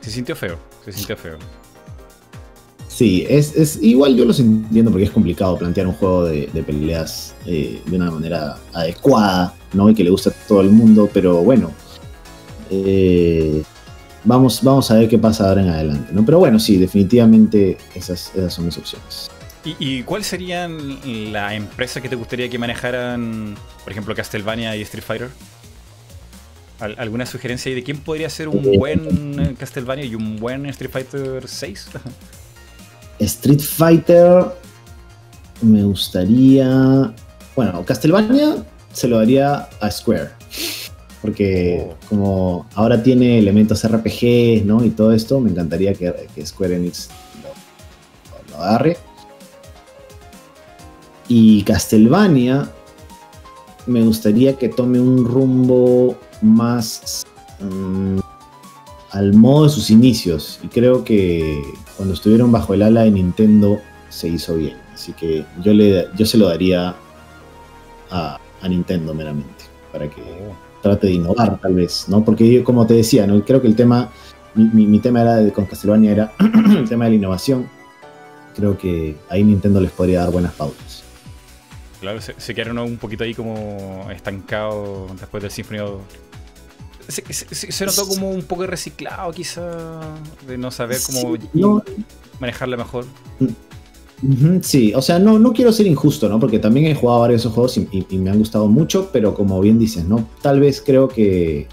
se sintió feo, se sintió feo. Sí, es, igual yo lo entiendo porque es complicado plantear un juego de, peleas eh, de una manera adecuada, ¿no? Y que le guste a todo el mundo, pero bueno. Eh, vamos, vamos a ver qué pasa ahora en adelante, ¿no? Pero bueno, sí, definitivamente esas, son mis opciones. ¿Y, ¿Y cuál serían las empresas que te gustaría que manejaran, por ejemplo, Castlevania y Street Fighter? ¿Alguna sugerencia de quién podría ser un eh, buen Castlevania y un buen Street Fighter 6? Street Fighter me gustaría. Bueno, Castlevania se lo daría a Square. Porque oh. como ahora tiene elementos RPG, ¿no? Y todo esto, me encantaría que, Square Enix lo, agarre. Y Castlevania me gustaría que tome un rumbo más mm, al modo de sus inicios. Y creo que cuando estuvieron bajo el ala de Nintendo se hizo bien. Así que yo, le, yo se lo daría a, Nintendo meramente, para que trate de innovar tal vez, ¿no? Porque yo, como te decía, ¿no? creo que el tema, mi, tema era de, con Castlevania era el tema de la innovación. Creo que ahí Nintendo les podría dar buenas pautas. Claro, se, quedaron un poquito ahí como estancados después del Symphony se, notó como un poco reciclado, quizá, de no saber cómo manejarla mejor. Sí, o sea, no, no quiero ser injusto, ¿no? Porque también he jugado varios esos juegos y, me han gustado mucho, pero como bien dices, ¿no? Tal vez creo que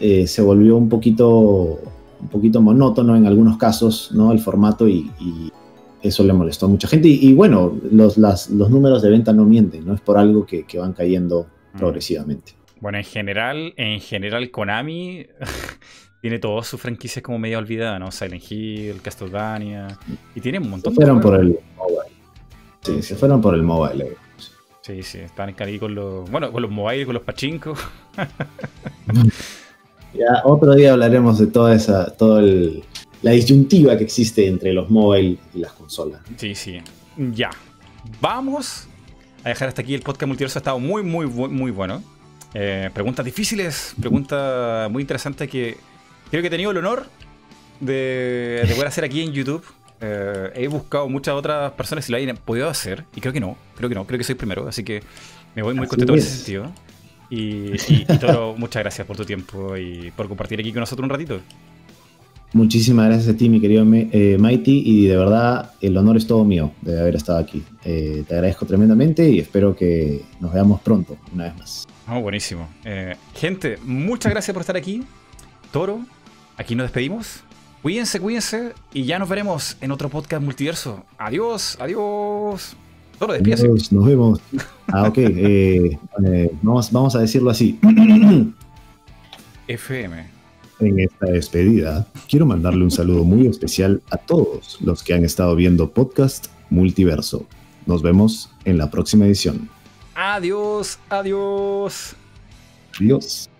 eh, se volvió un poquito, un poquito monótono en algunos casos, ¿no? El formato y, eso le molestó a mucha gente. Y, bueno, los, los números de venta no mienten, ¿no? Es por algo que, que van cayendo mm. progresivamente. Bueno, en general, en general Konami tiene todas sus franquicias como medio olvidadas, ¿no? Silent Hill, Castlevania, y tiene un montón se fueron por el mobile. Sí, se fueron por el mobile. Eh. Sí, sí, están ahí con los, bueno, con los mobile, con los pachincos. ya otro día hablaremos de toda esa, toda la disyuntiva que existe entre los mobile y las consolas. Sí, sí. Ya. Vamos a dejar hasta aquí el podcast multiverso. Ha estado muy, muy, muy bueno. Eh, preguntas difíciles, pregunta muy interesante que creo que he tenido el honor de, poder hacer aquí en YouTube. Eh, he buscado muchas otras personas si lo hayan podido hacer y creo que no, creo que no, creo que soy primero, así que me voy muy contento en ese sentido. Y, y, Toro, muchas gracias por tu tiempo y por compartir aquí con nosotros un ratito. Muchísimas gracias a ti, mi querido eh, Mighty, y de verdad el honor es todo mío de haber estado aquí. te agradezco tremendamente y espero que nos veamos pronto, una vez más. Oh, buenísimo. Eh, gente, muchas gracias por estar aquí. Toro, aquí nos despedimos. Cuídense, cuídense y ya nos veremos en otro podcast multiverso. Adiós, adiós. Toro, despídase. nos vemos. Ah, ok. Eh, eh, vamos, vamos a decirlo así. FM. En esta despedida, quiero mandarle un saludo muy especial a todos los que han estado viendo podcast multiverso. Nos vemos en la próxima edición. Adiós, adiós. Adiós.